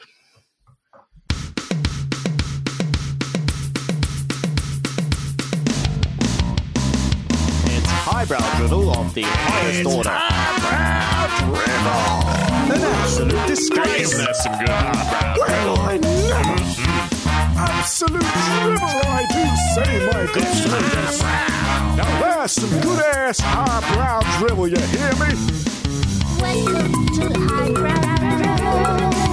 S4: It's highbrow drivel of the highest order an absolute disgrace. That's some good. Well,
S5: I never. Mm-hmm. Absolute dribble, I do say, my good students. Now that's some good ass highbrow dribble. you hear me? Welcome to highbrow drivel.